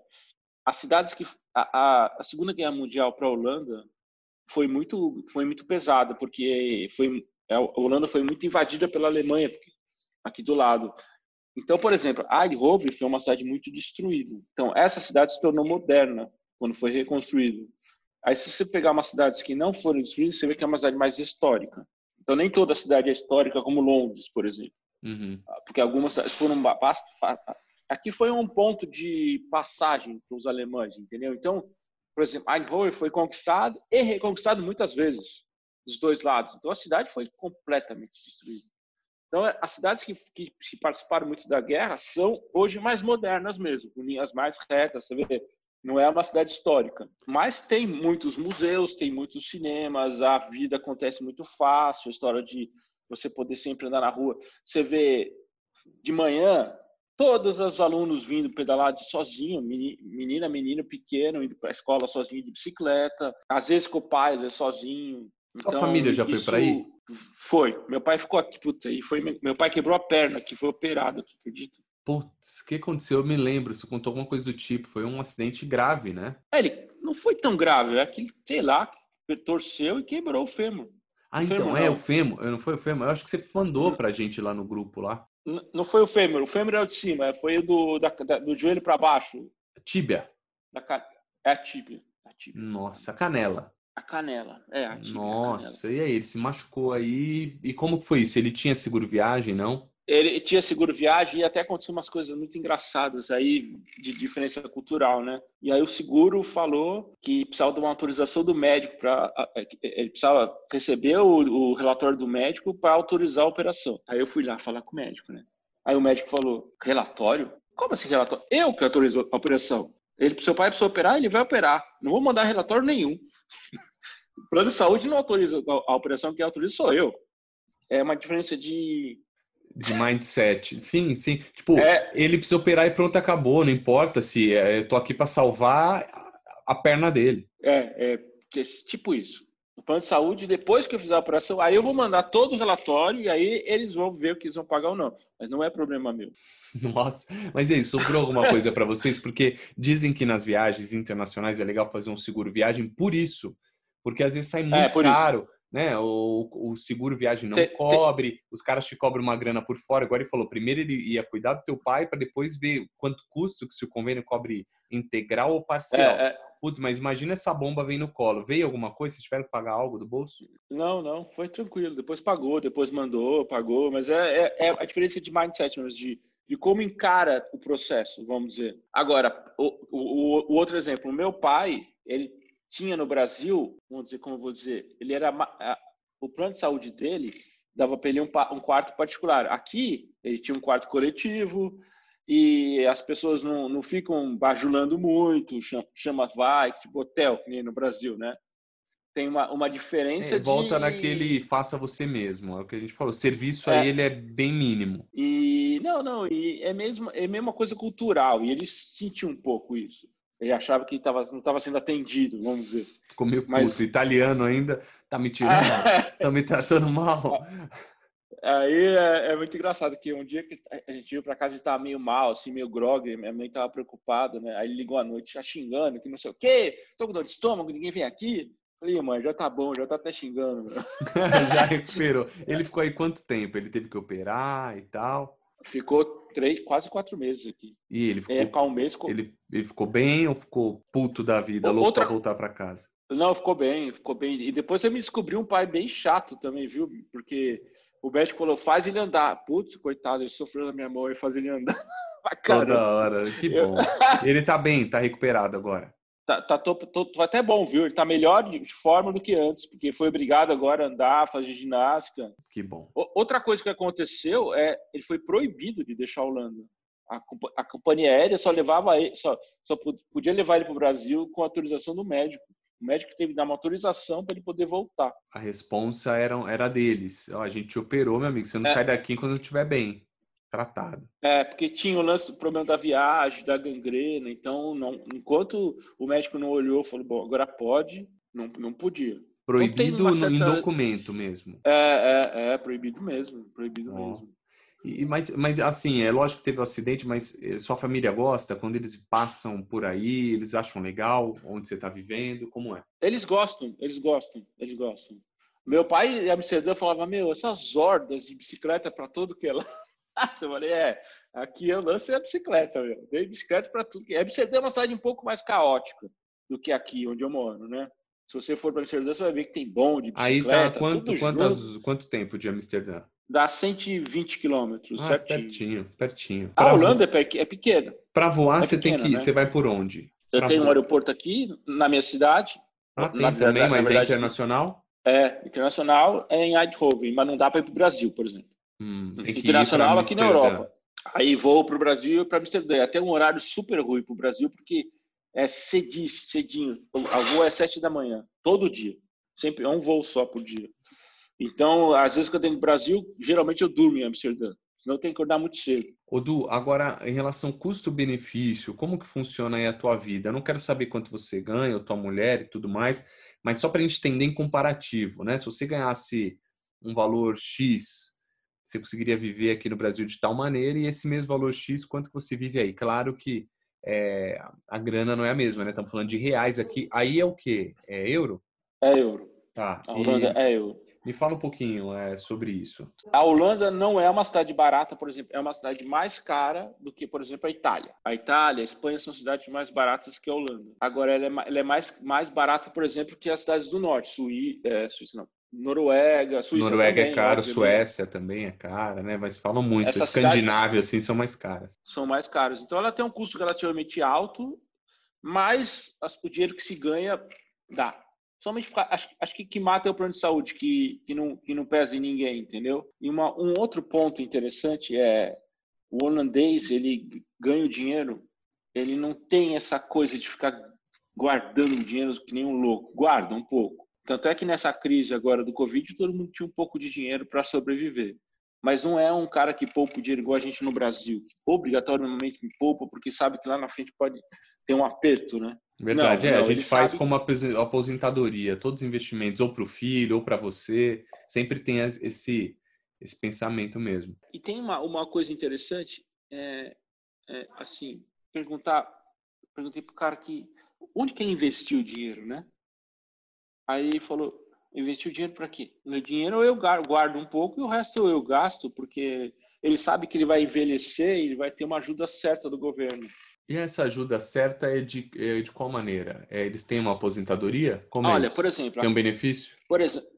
As cidades que a, a, Segunda Guerra Mundial para a Holanda foi muito foi muito pesada, porque foi a Holanda foi muito invadida pela Alemanha aqui do lado. Então, por exemplo, Eindhoven foi uma cidade muito destruída. Então, essa cidade se tornou moderna quando foi reconstruída. Aí, se você pegar umas cidades que não foram destruídas, você vê que é uma cidade mais histórica. Então, nem toda cidade é histórica, como Londres, por exemplo. Uhum. Ah, porque algumas foram. Aqui foi um ponto de passagem para os alemães, entendeu? Então, por exemplo, Eindhoven foi conquistado e reconquistado muitas vezes, dos dois lados. Então, a cidade foi completamente destruída. Então, as cidades que, que, que participaram muito da guerra são hoje mais modernas mesmo, com linhas mais retas. Você vê não é uma cidade histórica, mas tem muitos museus, tem muitos cinemas, a vida acontece muito fácil, a história de você poder sempre andar na rua. Você vê de manhã todos os alunos vindo pedalar de sozinho, menina, menino pequeno indo para a escola sozinho de bicicleta, às vezes com o pai, às vezes sozinho. Então, a família já foi para aí? Foi. Meu pai ficou aqui, puta, e foi meu pai quebrou a perna, que foi operado, acredita? Putz, o que aconteceu? Eu me lembro, você contou alguma coisa do tipo, foi um acidente grave, né? É, ele não foi tão grave, é que, sei lá, torceu e quebrou o fêmur. Ah, o então fêmur, é não. o fêmur, não foi o fêmur, eu acho que você mandou pra gente lá no grupo lá. Não foi o fêmur, o fêmur é o de cima, é, foi o do, da, do joelho para baixo. Tíbia. Da, é a tíbia. A tíbia Nossa, a canela. A canela, é a tíbia. Nossa, a e aí, ele se machucou aí, e como foi isso? Ele tinha seguro viagem, não? Ele tinha seguro viagem e até aconteceu umas coisas muito engraçadas aí de diferença cultural, né? E aí o seguro falou que precisava de uma autorização do médico para ele precisava receber o, o relatório do médico para autorizar a operação. Aí eu fui lá falar com o médico, né? Aí o médico falou: "Relatório? Como assim relatório? Eu que autorizo a operação. Ele, seu pai precisa operar, ele vai operar. Não vou mandar relatório nenhum. o plano de saúde não autoriza a operação, quem autoriza sou eu. É uma diferença de de mindset. Sim, sim. Tipo, é... ele precisa operar e pronto, acabou. Não importa se é, eu tô aqui para salvar a perna dele. É, é tipo isso. O plano de saúde, depois que eu fizer a operação, aí eu vou mandar todo o relatório e aí eles vão ver o que eles vão pagar ou não. Mas não é problema meu. Nossa, mas é isso. Sobrou alguma coisa para vocês? Porque dizem que nas viagens internacionais é legal fazer um seguro viagem por isso. Porque às vezes sai é, muito é, caro. Isso né? O, o seguro viagem não cobre, os caras te cobram uma grana por fora. Agora ele falou, primeiro ele ia cuidar do teu pai para depois ver quanto custa, se o convênio cobre integral ou parcial. É, é... Putz, mas imagina essa bomba vem no colo. Veio alguma coisa? Vocês tiveram que pagar algo do bolso? Não, não, foi tranquilo. Depois pagou, depois mandou, pagou. Mas é, é, é a diferença de mindset, mas de, de como encara o processo, vamos dizer. Agora, o, o, o outro exemplo, o meu pai, ele tinha no Brasil, vamos dizer, como eu vou dizer, ele era o plano de saúde dele dava para ele um, um, quarto particular. Aqui ele tinha um quarto coletivo e as pessoas não, não ficam bajulando muito, chama, chama vai, tipo hotel, que nem no Brasil, né? Tem uma, uma diferença é, volta de... naquele faça você mesmo, é o que a gente falou. O serviço é. aí ele é bem mínimo. E não, não, e é mesmo é mesmo uma coisa cultural e ele sentiu um pouco isso. Ele achava que tava, não estava sendo atendido, vamos dizer. Ficou meio Mas... puto. Italiano ainda. Tá me tirando? tá me tratando mal? Aí é, é, muito engraçado que um dia que a gente veio para casa e estava meio mal, assim, meio grog, minha mãe estava preocupada, né? Aí ele ligou à noite já xingando, que não sei o quê, tô com dor de estômago, ninguém vem aqui. Falei, mãe, já tá bom, já tá até xingando. já recuperou. Ele ficou aí quanto tempo? Ele teve que operar e tal? Ficou três, quase quatro meses aqui. E ele ficou, é, um mês, ficou... Ele, ele ficou bem ou ficou puto da vida, louco pra voltar para casa? Não, ficou bem, ficou bem. E depois eu me descobri um pai bem chato também, viu? Porque o médico falou, faz ele andar. Putz, coitado, ele sofreu na minha mão e faz ele andar. Toda hora, que bom. ele tá bem, tá recuperado agora. Tá, tá tô, tô, tô, até bom, viu? Ele tá melhor de forma do que antes, porque foi obrigado agora a andar, fazer ginástica. Que bom. O, outra coisa que aconteceu é ele foi proibido de deixar a Holanda. A, a companhia aérea só levava ele, só, só podia levar ele para o Brasil com autorização do médico. O médico teve que dar uma autorização para ele poder voltar. A responsa era, era deles. Ó, a gente operou, meu amigo. Você não é. sai daqui quando estiver bem tratado. É, porque tinha o lance do problema da viagem, da gangrena, então não, enquanto o médico não olhou, falou, bom, agora pode, não, não podia. Proibido certa... em documento mesmo. É, é, é, proibido mesmo, proibido oh. mesmo. E, mas, mas assim, é lógico que teve o um acidente, mas eh, sua família gosta? Quando eles passam por aí, eles acham legal onde você está vivendo? Como é? Eles gostam, eles gostam, eles gostam. Meu pai em Amsterdã falava, meu, essas hordas de bicicleta para todo que é lá. Eu falei, é, aqui eu lance a bicicleta, meu. Dei bicicleta para tudo. Amsterdã é uma cidade um pouco mais caótica do que aqui onde eu moro, né? Se você for para Amsterdã, você vai ver que tem bonde, bicicleta, Aí tá quanto, quantas, quanto tempo de Amsterdã? Dá 120 quilômetros, ah, certinho. Pertinho, pertinho. A Holanda vo... é pequena. Para voar, é você pequena, tem que, né? você vai por onde? Eu pra tenho voar. um aeroporto aqui na minha cidade. Ah, tem na, também, na, mas é verdade, é internacional? É, internacional é em Eindhoven, mas não dá para ir para o Brasil, por exemplo. Hum, internacional aqui na Europa. Aí vou para o Brasil e para Amsterdã. Até um horário super ruim para o Brasil, porque é cedinho, cedinho. O voo é sete da manhã, todo dia. Sempre é um voo só por dia. Então, às vezes que eu tenho no Brasil, geralmente eu durmo em Amsterdã. Senão eu tenho que acordar muito cedo. Odu, agora em relação custo-benefício, como que funciona aí a tua vida? Eu não quero saber quanto você ganha, ou tua mulher e tudo mais, mas só para a gente entender em comparativo, né? Se você ganhasse um valor X, você conseguiria viver aqui no Brasil de tal maneira e esse mesmo valor X, quanto que você vive aí? Claro que é, a grana não é a mesma, né? Estamos falando de reais aqui. Aí é o quê? É euro? É euro. Tá. A Holanda e... é euro. Me fala um pouquinho é, sobre isso. A Holanda não é uma cidade barata, por exemplo, é uma cidade mais cara do que, por exemplo, a Itália. A Itália, a Espanha são cidades mais baratas que a Holanda. Agora, ela é, ela é mais, mais barata, por exemplo, que as cidades do norte, Suí, é, Suíça não, Noruega, Suíça Noruega também, é caro, Suécia também é cara, né? Mas falam muito. Essas Escandinávia, assim, são mais caras. São mais caras. Então, ela tem um custo relativamente alto, mas o dinheiro que se ganha dá. Somente acho, acho que que mata é o plano de saúde, que, que, não, que não pesa em ninguém, entendeu? E uma, um outro ponto interessante é o holandês, ele ganha o dinheiro, ele não tem essa coisa de ficar guardando dinheiro que nem um louco. Guarda um pouco. Tanto é que nessa crise agora do Covid, todo mundo tinha um pouco de dinheiro para sobreviver. Mas não é um cara que poupa o dinheiro igual a gente no Brasil, que obrigatoriamente poupa porque sabe que lá na frente pode ter um aperto, né? Verdade, não, é. Não, a gente faz sabe... como aposentadoria, todos os investimentos, ou para o filho, ou para você, sempre tem esse, esse pensamento mesmo. E tem uma, uma coisa interessante, é, é, assim, perguntar, perguntei para o cara que, onde que ele investiu o dinheiro, né? Aí ele falou, investiu o dinheiro para quê? O dinheiro eu guardo um pouco e o resto eu gasto, porque ele sabe que ele vai envelhecer e ele vai ter uma ajuda certa do governo. E essa ajuda certa é de, é de qual maneira? É, eles têm uma aposentadoria? Como é Olha, é por exemplo. Tem um benefício? Por exemplo,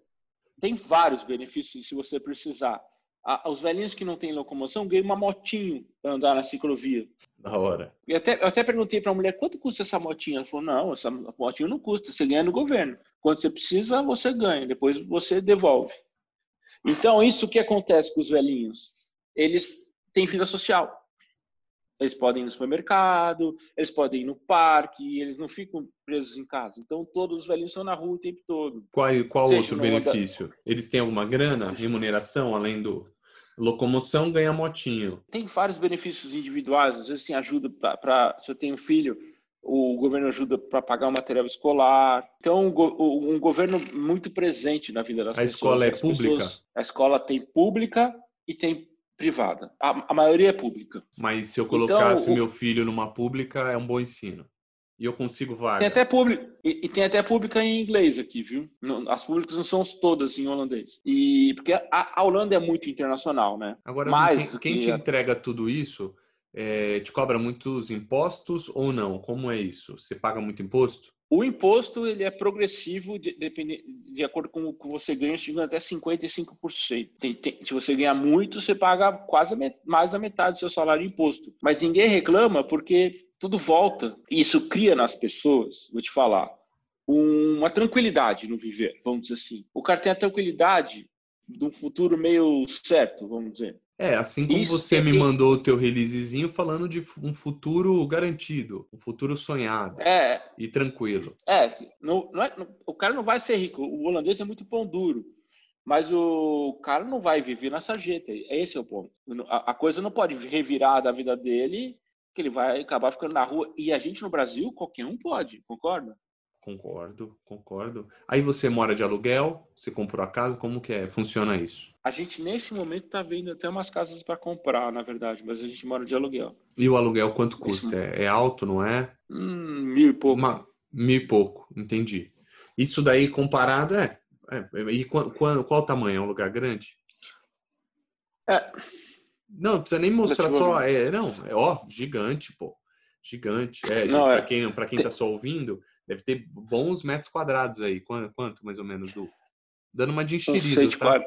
tem vários benefícios se você precisar. os velhinhos que não têm locomoção ganham uma motinho para andar na ciclovia. Da hora. Eu até, eu até perguntei para a mulher quanto custa essa motinha. Ela falou: não, essa motinha não custa, você ganha no governo. Quando você precisa, você ganha, depois você devolve. Então, isso que acontece com os velhinhos? Eles têm vida social. Eles podem ir no supermercado, eles podem ir no parque, eles não ficam presos em casa. Então, todos os velhinhos estão na rua o tempo todo. Qual, qual outro benefício? Anda... Eles têm alguma grana, remuneração, além do locomoção, ganha motinho? Tem vários benefícios individuais. Às vezes, tem ajuda para... Se eu tenho um filho, o governo ajuda para pagar o material escolar. Então, um, governo muito presente na vida das a pessoas. A escola é pública? Pessoas, a escola tem pública e tem privada. A, a maioria é pública. Mas se eu colocasse então, meu filho numa pública, é um bom ensino. E eu consigo vaga. Tem até pública e, e, tem até pública em inglês aqui, viu? As públicas não são todas em holandês. E porque a, a Holanda é muito internacional, né? Agora, Mas, quem, quem te entrega tudo isso é, te cobra muitos impostos ou não? Como é isso? Você paga muito imposto? O imposto ele é progressivo de, de, acordo com o que você ganha, chegando até 55%. Tem, tem, se você ganhar muito, você paga quase met, mais da metade do seu salário em imposto. Mas ninguém reclama porque tudo volta. E isso cria nas pessoas, vou te falar, uma tranquilidade no viver, vamos dizer assim. O cara tem a tranquilidade de um futuro meio certo, vamos dizer. É, assim como Isso você é... me mandou o teu releasezinho falando de um futuro garantido, um futuro sonhado é, e tranquilo. É, não, não é, o cara não vai ser rico, o holandês é muito pão duro, mas o cara não vai viver na sarjeta, esse é o ponto. A, a coisa não pode revirar da vida dele, que ele vai acabar ficando na rua, e a gente no Brasil, qualquer um pode, concorda? Concordo, concordo. Aí você mora de aluguel, você comprou a casa, como que é? Funciona isso? A gente nesse momento está vendo até umas casas para comprar, na verdade, mas a gente mora de aluguel. E o aluguel quanto custa? É, é, alto, não é? Hum, mil e pouco. Uma, mil e pouco, entendi. Isso daí comparado é. é e qual, qual, qual o tamanho? É um lugar grande? É. Não, não precisa nem mostrar só. É, não, é ó, gigante, pô. Gigante. É, gente, é. para quem, pra quem tá só ouvindo, Deve ter bons metros quadrados aí. Quanto, quanto mais ou menos, Du? Dando uma de enxerido, tá?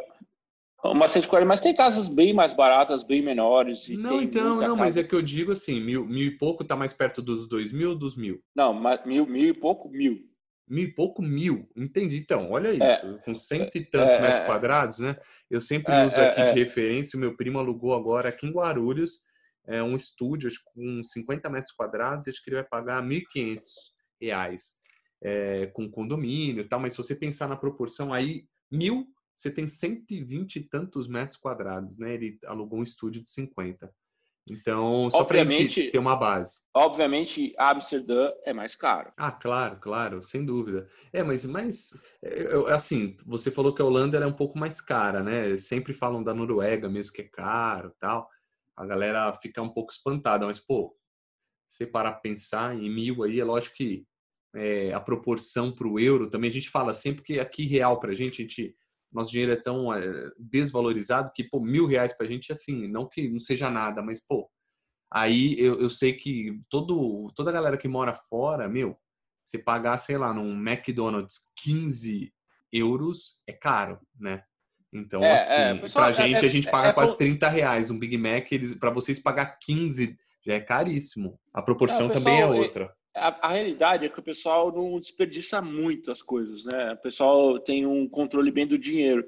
Uma 140, mas tem casas bem mais baratas, bem menores. não, então, não, casa. mas é que eu digo assim, mil, mil e pouco tá mais perto dos dois mil ou dos mil? Não, mas mil, mil e pouco, mil. Mil e pouco, mil. Entendi. Então, olha é. isso. É, com cento e tantos é, metros é, quadrados, né? Eu sempre é, uso aqui de referência, o meu primo alugou agora aqui em Guarulhos é, um estúdio com 50 metros quadrados, acho que ele vai pagar 1.500 reais é, com condomínio e tal, mas se você pensar na proporção aí, mil, você tem 120 e tantos metros quadrados, né? Ele alugou um estúdio de 50. Então, só para gente ter uma base. Obviamente, Amsterdã é mais caro. Ah, claro, claro, sem dúvida. É, mas, mas assim, você falou que a Holanda é um pouco mais cara, né? Sempre falam da Noruega mesmo que é caro tal. A galera fica um pouco espantada, mas, pô, você parar para pensar em mil aí, é lógico que é, a proporção para o euro também, a gente fala sempre que aqui real para a gente, a gente nosso dinheiro é tão é, desvalorizado que, pô, mil reais pra gente, assim, não que não seja nada, mas, pô, aí eu, eu sei que todo, toda a galera que mora fora, meu, você pagar, sei lá, num McDonald's 15 euros é caro, né? Então, é, assim, é, pessoal, pra gente, é, a gente paga é, quase 30 reais. Um Big Mac, eles, pra vocês pagar 15 já é caríssimo. A proporção pessoal, também é outra a, a, realidade é que o pessoal não desperdiça muito as coisas, né? O pessoal tem um controle bem do dinheiro.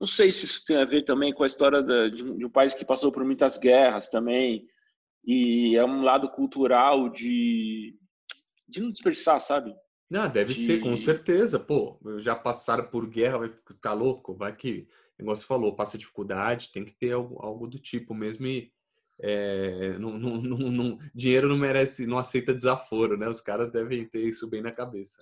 Não sei se isso tem a ver também com a história da, de, um, de, um, país que passou por muitas guerras também, e é um lado cultural de, de não desperdiçar, sabe? Não, deve de... ser, com certeza. Pô, já passaram por guerra, vai ficar louco, vai que, o negócio falou, passa dificuldade, tem que ter algo, algo do tipo mesmo e é, não, não, não, dinheiro não merece, não aceita desaforo, né? Os caras devem ter isso bem na cabeça.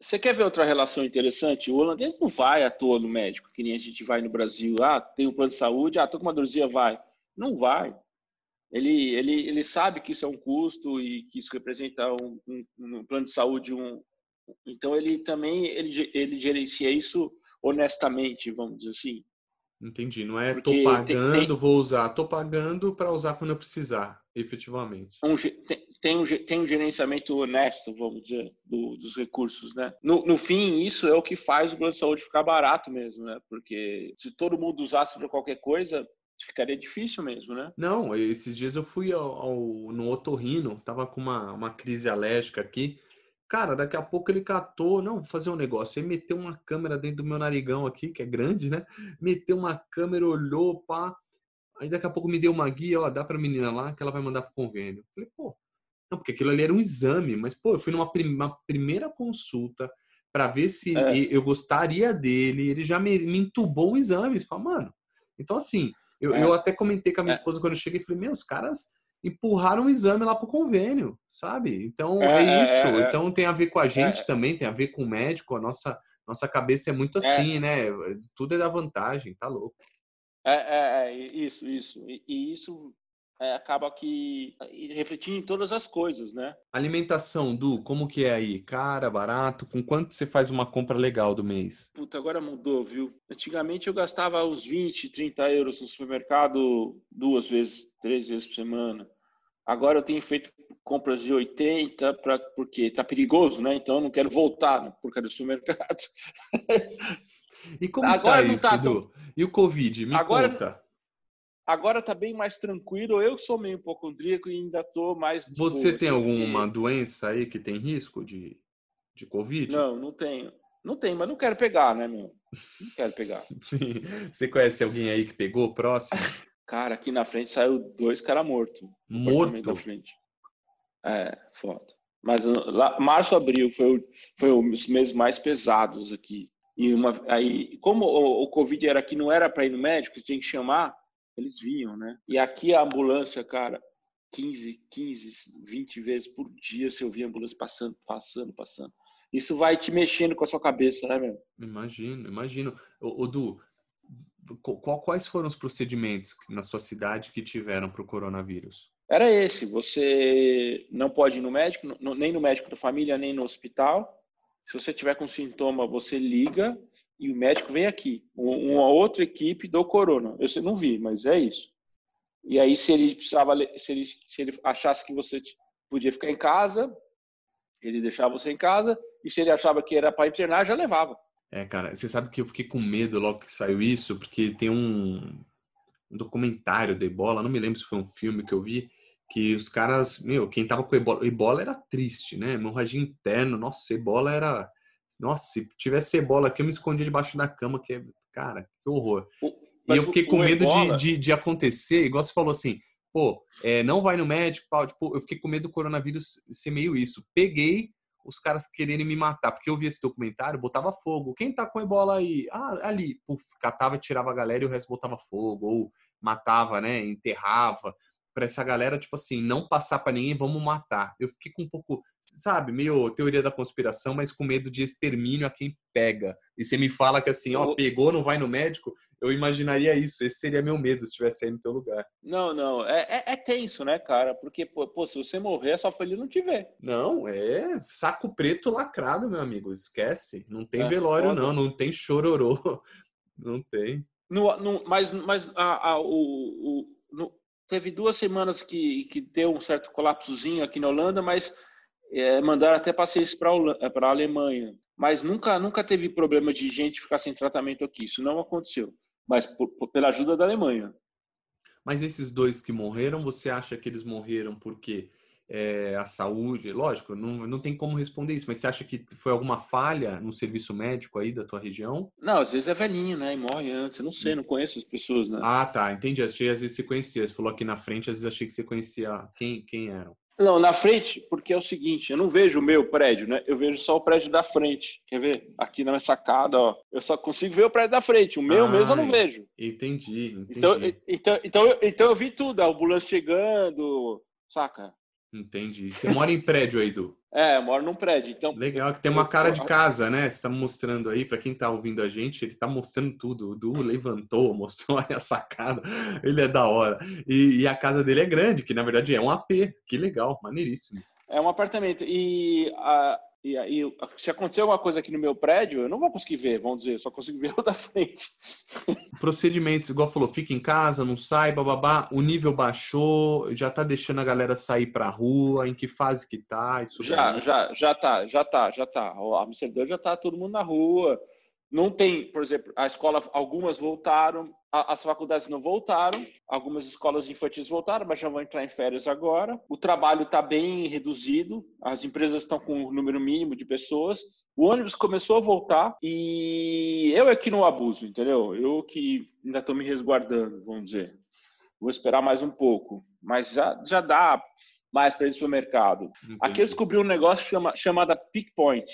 Você quer ver outra relação interessante? O holandês não vai à toa no médico, que nem a gente vai no Brasil. Ah, tem um plano de saúde, ah, tô com uma dorzinha, vai. Não vai. Ele, ele, ele sabe que isso é um custo e que isso representa um, um, um plano de saúde. Um, então ele também ele, ele gerencia isso honestamente, vamos dizer assim. Entendi. Não é Porque tô pagando, tem, tem, vou usar. Tô pagando para usar quando eu precisar, efetivamente. Um, tem, tem, um, tem um gerenciamento honesto, vamos dizer, do, dos recursos, né? No, no fim, isso é o que faz o plano de saúde ficar barato mesmo, né? Porque se todo mundo usasse para qualquer coisa, ficaria difícil mesmo, né? Não, esses dias eu fui ao, ao, no otorrino, tava com uma, uma crise alérgica aqui. Cara, daqui a pouco ele catou, não, vou fazer um negócio. Ele meteu uma câmera dentro do meu narigão aqui, que é grande, né? Meteu uma câmera, olhou, pá. Aí daqui a pouco me deu uma guia, ó, dá pra menina lá que ela vai mandar pro convênio. Falei, pô, não, porque aquilo ali era um exame, mas, pô, eu fui numa prim primeira consulta para ver se é. eu gostaria dele, ele já me, me entubou um exame. Fala, mano, então assim, eu, é. eu até comentei com a minha é. esposa quando eu cheguei, falei, meu, os caras empurraram o exame lá pro convênio, sabe? Então é, é, é isso. É, é, então tem a ver com a gente também, tem a ver com o médico. A nossa nossa cabeça é muito assim, né? Tudo é da vantagem, tá louco. É, é isso, isso. E, e isso acaba que refletindo em todas as coisas, né? Alimentação, Du, como que é aí? Cara, barato? Com quanto você faz uma compra legal do mês? Puta, agora mudou, viu? Antigamente eu gastava uns 20, 30 euros no supermercado duas vezes, três vezes por semana. Agora eu tenho feito compras de 80 pra, porque tá perigoso, né? Então eu não quero voltar por causa do supermercado. E como agora tá isso, tá Du? E o Covid? Me agora, conta. Agora está bem mais tranquilo. Eu sou meio hipocondríaco e ainda estou mais. Você tem alguma doença aí que tem risco de, de Covid? Não, não tenho. Não tenho, mas não quero pegar, né, meu? Não quero pegar. Sim. Você conhece alguém aí que pegou próximo? Cara, aqui na frente saiu dois caras mortos. Morto? Da frente. É, foda. Mas lá, março, abril foi, foi os meses mais pesados aqui. E uma, aí, como o, o Covid era aqui, não era para ir no médico, tinha que chamar eles vinham, né? E aqui a ambulância, cara, 15, 15, 20 vezes por dia você ouvia a ambulância passando, passando, passando. Isso vai te mexendo com a sua cabeça, né, meu? Imagino, imagino. O, Du, qual, quais foram os procedimentos na sua cidade que tiveram para o coronavírus? Era esse. Você não pode ir no médico, nem no médico da família, nem no hospital. Se você tiver com sintoma, você liga e o médico vem aqui. Uma outra equipe do corona. Eu não vi, mas é isso. E aí, se ele precisava, se ele, se ele achasse que você podia ficar em casa, ele deixava você em casa. E se ele achava que era para internar, já levava. É, cara, você sabe que eu fiquei com medo logo que saiu isso, porque tem um, um documentário da ebola, não me lembro se foi um filme que eu vi, que os caras, meu, quem tava com ebola, ebola era triste, né? Hemorragia interna, nossa, ebola era. Nossa, se tivesse ebola aqui, eu me escondia debaixo da cama, que é, cara, que horror. e eu fiquei com medo ebola... de, de, de, acontecer, igual você falou assim, pô, é, não vai no médico, tipo, eu fiquei com medo do coronavírus ser meio isso. Peguei os caras quererem me matar, porque eu vi esse documentário, botava fogo. Quem tá com ebola aí? Ah, ali. Puf, catava, tirava a galera e o resto botava fogo. Ou matava, né? Enterrava para essa galera, tipo assim, não passar para ninguém, vamos matar. Eu fiquei com um pouco, sabe, meio teoria da conspiração, mas com medo de extermínio a quem pega. E você me fala que assim, ó, pegou, não vai no médico, eu imaginaria isso. Esse seria meu medo se estivesse aí no teu lugar. Não, não, é, é, é tenso, né, cara? Porque, pô, pô, se você morrer, é só foi ele não te ver. Não, é saco preto lacrado, meu amigo, esquece. Não tem é, velório, foda. não, não tem chororô, não tem. No, no, mas mas a, a, o, o no, teve duas semanas que, que deu um certo colapsozinho aqui na Holanda, mas é, mandaram até passeios para a Alemanha. Mas nunca, nunca teve problema de gente ficar sem tratamento aqui. Isso não aconteceu. Mas por, por, pela ajuda da Alemanha. Mas esses dois que morreram, você acha que eles morreram porque é, a saúde, lógico, não, não tem como responder isso, mas você acha que foi alguma falha no serviço médico aí da tua região? Não, às vezes é velhinho, né? E morre antes. Eu não sei, não conheço as pessoas, né? Ah, tá, entendi. Achei às vezes você conhecia. Você falou aqui na frente, às vezes achei que você conhecia quem, quem eram. Não, na frente, porque é o seguinte, eu não vejo o meu prédio, né? Eu vejo só o prédio da frente. Quer ver? Aqui na minha sacada, ó. Eu só consigo ver o prédio da frente. O meu mesmo eu não vejo. Entendi, entendi. Então, então, então, eu, então eu vi tudo, a ambulância chegando, saca? Entendi. Você mora em prédio aí, Du? É, eu moro num prédio. Então, Legal, que tem uma cara de casa, né? Você está mostrando aí, para quem está ouvindo a gente, ele está mostrando tudo. O Du levantou, mostrou a sacada. Ele é da hora. E, e, a casa dele é grande, que na verdade é um AP. Que legal, maneiríssimo. É um apartamento. E a, e aí, se acontecer alguma coisa aqui no meu prédio, eu não vou conseguir ver, vamos dizer, só consigo ver o da frente. Procedimentos, igual falou, fica em casa, não sai, bababá, o nível baixou, já tá deixando a galera sair pra rua, em que fase que tá? Isso já, daí? já, já tá, já tá, já tá. O Amsterdã já tá todo mundo na rua. Não tem, por exemplo, a escola, algumas voltaram, as faculdades não voltaram, algumas escolas infantis voltaram, mas já vão entrar em férias agora. O trabalho está bem reduzido, as empresas estão com um número mínimo de pessoas. O ônibus começou a voltar e eu é que não abuso, entendeu? Eu que ainda estou me resguardando, vamos dizer. Vou esperar mais um pouco, mas já, já dá mais para ir para o mercado. Aqui eu descobri um negócio chama, chamado Pickpoint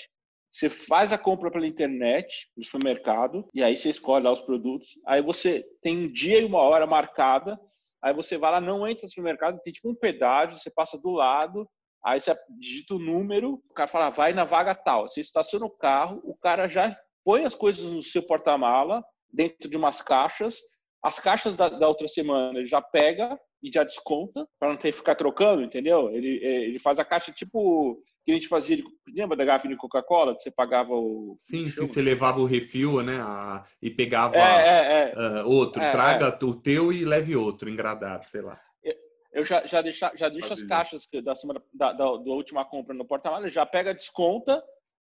você faz a compra pela internet, no supermercado, e aí você escolhe lá os produtos. Aí você tem um dia e uma hora marcada. Aí você vai lá, não entra no supermercado, tem tipo um pedágio, você passa do lado, aí você digita o número, o cara fala, vai na vaga tal. Você estaciona o carro, o cara já põe as coisas no seu porta-mala, dentro de umas caixas. As caixas da, da outra semana ele já pega e já desconta, para não ter que ficar trocando, entendeu? Ele, ele faz a caixa tipo que a gente fazia, lembra da garrafa de Coca-Cola, que você pagava o... Sim, sim, você levava o refil, né, a, e pegava é, é, é. Uh, outro, é, traga é. o teu e leve outro, engradado, sei lá. Eu já, já, deixa, já deixo as caixas da, semana, da, da, da última compra no porta-malas, já pega, desconta,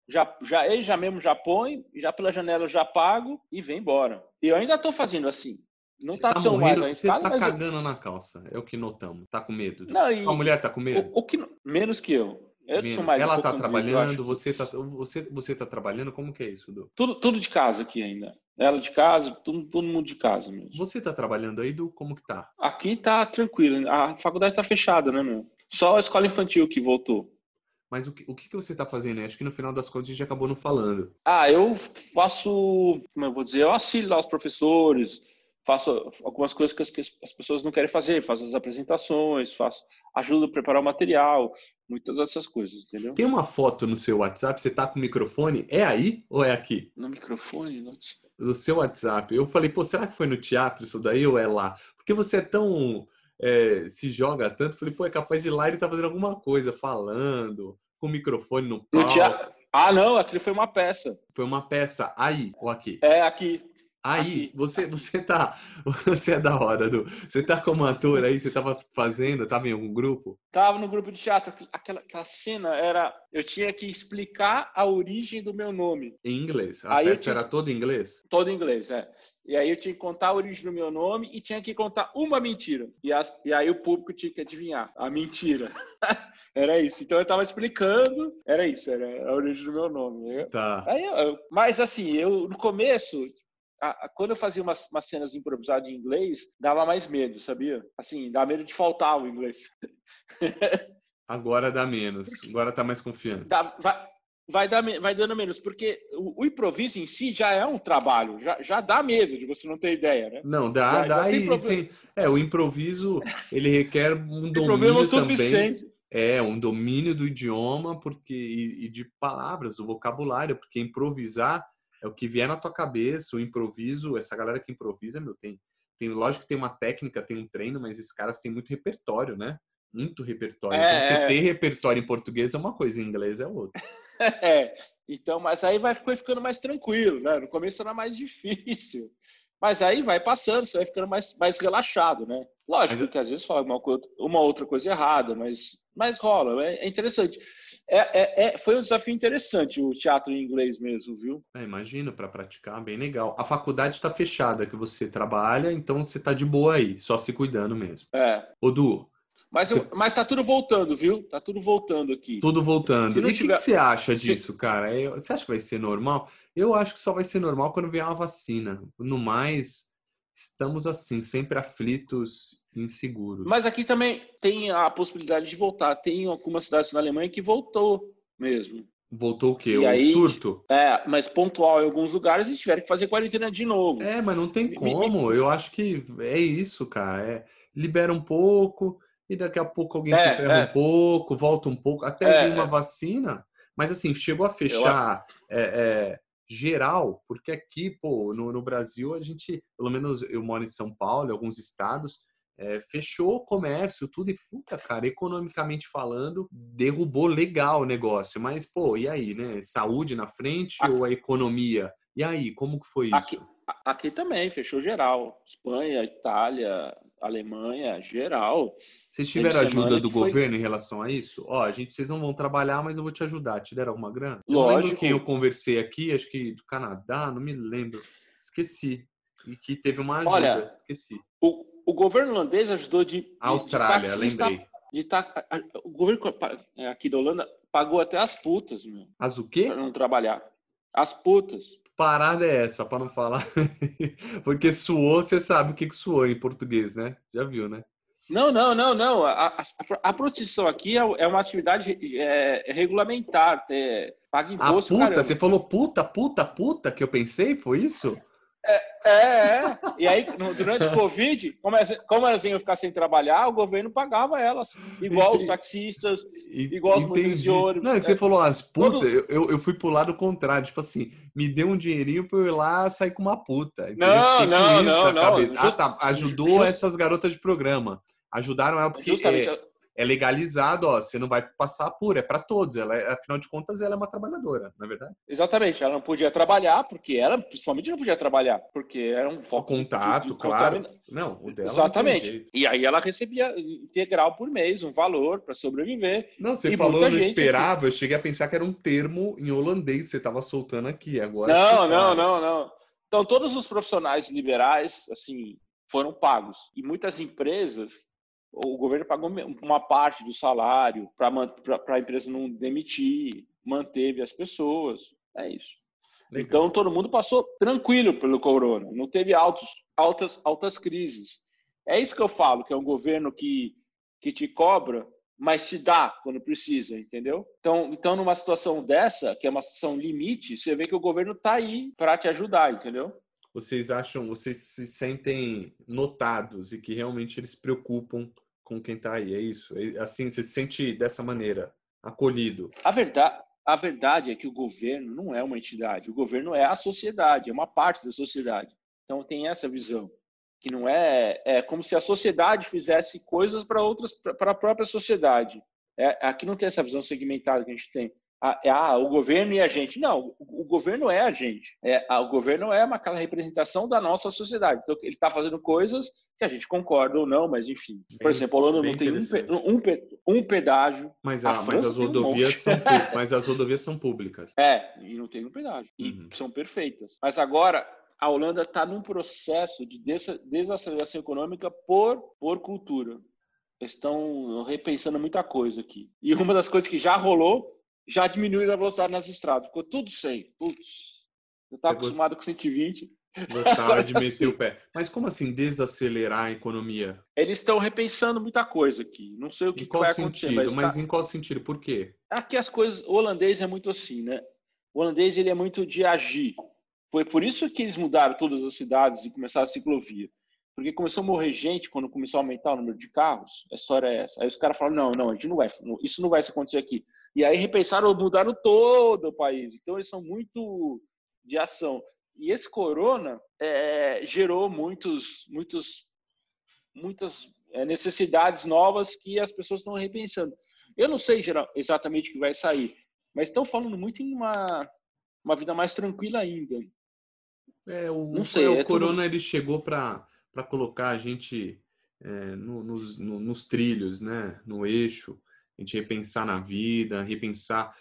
já, já, ele já mesmo já põe, já pela janela já pago e vem embora. E eu ainda estou fazendo assim. Não tá, tá, tão morrendo, mais Você tá cagando eu... na calça, é o que notamos. Tá com medo. Não, e... A mulher tá com medo? O, o que... Menos que eu. Eu mais Ela um tá trabalhando, você tá, você, você tá trabalhando, como que é isso, Du? Tudo, tudo de casa aqui ainda. Ela de casa, todo, todo mundo de casa mesmo. Você tá trabalhando aí, Du? Como que tá? Aqui tá tranquilo. A faculdade tá fechada, né, meu? Só a escola infantil que voltou. Mas o que, o que você tá fazendo? Acho que no final das contas a gente acabou não falando. Ah, eu faço, como eu vou dizer, eu auxilio lá os professores, faço algumas coisas que as, que as, pessoas não querem fazer, faço as apresentações, faço ajudo a preparar o material, muitas dessas coisas, entendeu? Tem uma foto no seu WhatsApp, você tá com o microfone, é aí ou é aqui? No microfone? No, no seu WhatsApp. Eu falei, pô, será que foi no teatro isso daí ou é lá? Porque você é tão... É, se joga tanto, falei, pô, é capaz de ir lá e ele tá fazendo alguma coisa, falando, com o microfone no palco. No teatro... Ah, não, aquilo foi uma peça. Foi uma peça aí ou aqui? É, aqui. Aí, aqui, você, aqui. você tá. Você é da hora, Du. Você tá como ator aí, você tava fazendo, tava em algum grupo? Tava no grupo de teatro. Aquela, aquela cena era. Eu tinha que explicar a origem do meu nome. Em inglês? A aí peça tinha, era toda em inglês? Toda em inglês, é. E aí eu tinha que contar a origem do meu nome e tinha que contar uma mentira. E, as, e aí o público tinha que adivinhar a mentira. era isso. Então eu tava explicando, era isso, era a origem do meu nome. Tá. Aí eu, mas assim, eu no começo a, a, quando eu fazia umas, umas cenas improvisadas em inglês, dava mais medo, sabia? Assim, dá medo de faltar o inglês. Agora dá menos. Agora tá mais confiante. Dá, vai, vai, dar, vai dando menos, porque o, o, improviso em si já é um trabalho, já, já dá medo de você não ter ideia, né? Não, dá, já, dá já e sim, é, o improviso, ele requer um domínio também. É, um domínio do idioma porque e, e, de palavras, do vocabulário, porque improvisar é o que vier na tua cabeça, o improviso, essa galera que improvisa, meu, tem, tem lógico que tem uma técnica, tem um treino, mas esses caras têm muito repertório, né? Muito repertório. É, então, você é... ter repertório em português é uma coisa, em inglês é outra. É, então, mas aí vai ficando mais tranquilo, né? No começo era mais difícil. Mas aí vai passando, você vai ficando mais, mais relaxado, né? Lógico mas... que às vezes fala uma, uma outra coisa errada, mas, mas rola, é, é interessante. É, é, é, foi um desafio interessante o teatro em inglês mesmo, viu? É, imagino, para praticar, bem legal. A faculdade está fechada, que você trabalha, então você está de boa aí, só se cuidando mesmo. É. Ô, Du, mas, eu, mas tá tudo voltando, viu? Tá tudo voltando aqui. Tudo voltando. E o tiver... que, que, você acha disso, cara? Você acha que vai ser normal? Eu acho que só vai ser normal quando vier uma vacina. No mais, estamos assim, sempre aflitos, inseguros. Mas aqui também tem a possibilidade de voltar. Tem algumas cidades na Alemanha que voltou mesmo. Voltou o quê? E o aí, surto? É, mas pontual em alguns lugares eles tiveram que fazer quarentena de novo. É, mas não tem como. Eu acho que é isso, cara. É, libera um pouco e daqui a pouco alguém é, se ferra é. um pouco, volta um pouco, até é, vir uma é. vacina. Mas assim, chegou a fechar é, geral, porque aqui, pô, no, no, Brasil, a gente, pelo menos eu moro em São Paulo, em alguns estados, fechou o comércio, tudo, e puta, cara, economicamente falando, derrubou legal o negócio. Mas, pô, e aí, né? Saúde na frente aqui, ou a economia? E aí, como que foi isso? Aqui, aqui também, fechou geral. Espanha, Itália, Alemanha, geral. Vocês tiveram ajuda do foi... governo em relação a isso? Ó, a gente, vocês não vão trabalhar, mas eu vou te ajudar. Te deram alguma grana? Lógico. Eu não lembro quem eu conversei aqui, acho que do Canadá, não me lembro. Esqueci. E que teve uma ajuda, Olha, esqueci. O, o governo holandês ajudou de. Austrália, de lembrei. De tá, o governo é, aqui da Holanda pagou até as putas, meu. As o quê? Pra não trabalhar. As putas parada é essa, para não falar? Porque suou, você sabe o que, que suou em português, né? Já viu, né? Não, não, não, não. A, a, a prostituição aqui é, é uma atividade é, regulamentar, é, paga imposto. A puta, caramba. você falou puta, puta, puta, que eu pensei, foi isso? É, é, é. E aí, durante o Covid, como elas, como elas iam ficar sem trabalhar, o governo pagava elas. Igual Entendi. os taxistas, igual os motoristas de ônibus. Não, é que você falou as putas, Todo... eu, eu fui pro lado contrário. Tipo assim, me deu um dinheirinho pra eu ir lá sair com uma puta. Não, não, não, não. Just... Ah, tá. Ajudou Just... essas garotas de programa. Ajudaram ela porque... Justamente. É é legalizado, ó, você não vai passar por, é para todos. Ela, é, afinal de contas, ela é uma trabalhadora, não é verdade? Exatamente. Ela não podia trabalhar porque ela, principalmente, não podia trabalhar porque era um foco. O contato, de, de claro. Não, o dela. Exatamente. e aí ela recebia integral por mês, um valor para sobreviver. Não, você e falou, eu não esperava. Eu cheguei a pensar que era um termo em holandês que você estava soltando aqui. Agora. Não, não, não, não. Então, todos os profissionais liberais, assim, foram pagos. E muitas empresas o governo pagou uma parte do salário para a empresa não demitir, manteve as pessoas. É isso. Legal. Então todo mundo passou tranquilo pelo corona, não teve altos, altas, altas crises. É isso que eu falo, que é um governo que, que te cobra, mas te dá quando precisa, entendeu? Então, então numa situação dessa, que é uma situação limite, você vê que o governo está aí para te ajudar, entendeu? Vocês acham, vocês se sentem notados e que realmente eles preocupam com quem está aí, é isso? Assim, você se sente dessa maneira, acolhido? A verdade, a verdade é que o governo não é uma entidade, o governo é a sociedade, é uma parte da sociedade. Então tem essa visão que não é é como se a sociedade fizesse coisas para outras para a própria sociedade. É, aqui não tem essa visão segmentada que a gente tem ah, o governo e a gente. Não, o, governo é a gente. É, o governo é uma, aquela representação da nossa sociedade. Então, ele está fazendo coisas que a gente concorda ou não, mas enfim. Por exemplo, a Holanda não tem um, um, um, pedágio. Mas, a, mas, as rodovias um são, mas as rodovias são públicas. É, e não tem um pedágio. E uhum. são perfeitas. Mas agora, a Holanda está num processo de desaceleração econômica por, por cultura. Estão repensando muita coisa aqui. E uma das coisas que já rolou já diminuíram a velocidade nas estradas. Ficou tudo 100. Putz, eu estava acostumado gost... com 120. Gostava de meter o pé. Mas como assim desacelerar a economia? Eles estão repensando muita coisa aqui. Não sei o que, em qual que vai sentido? acontecer. Mas, mas tá... em qual sentido? Por quê? Aqui as coisas. O holandês é muito assim, né? O holandês ele é muito de agir. Foi por isso que eles mudaram todas as cidades e começaram a ciclovia. Porque começou a morrer gente quando começou a aumentar o número de carros. A história é essa. Aí os caras falaram: não, não, a gente não vai, isso não vai acontecer aqui. E aí repensaram, mudaram todo o país. Então eles são muito de ação. E esse corona é, gerou muitos, muitos, muitas é, necessidades novas que as pessoas estão repensando. Eu não sei geral, exatamente o que vai sair, mas estão falando muito em uma, uma vida mais tranquila ainda. É, o, não sei, é, o corona tudo... ele chegou para colocar a gente é, no, nos, no, nos trilhos, né? no eixo, a gente repensar na vida, repensar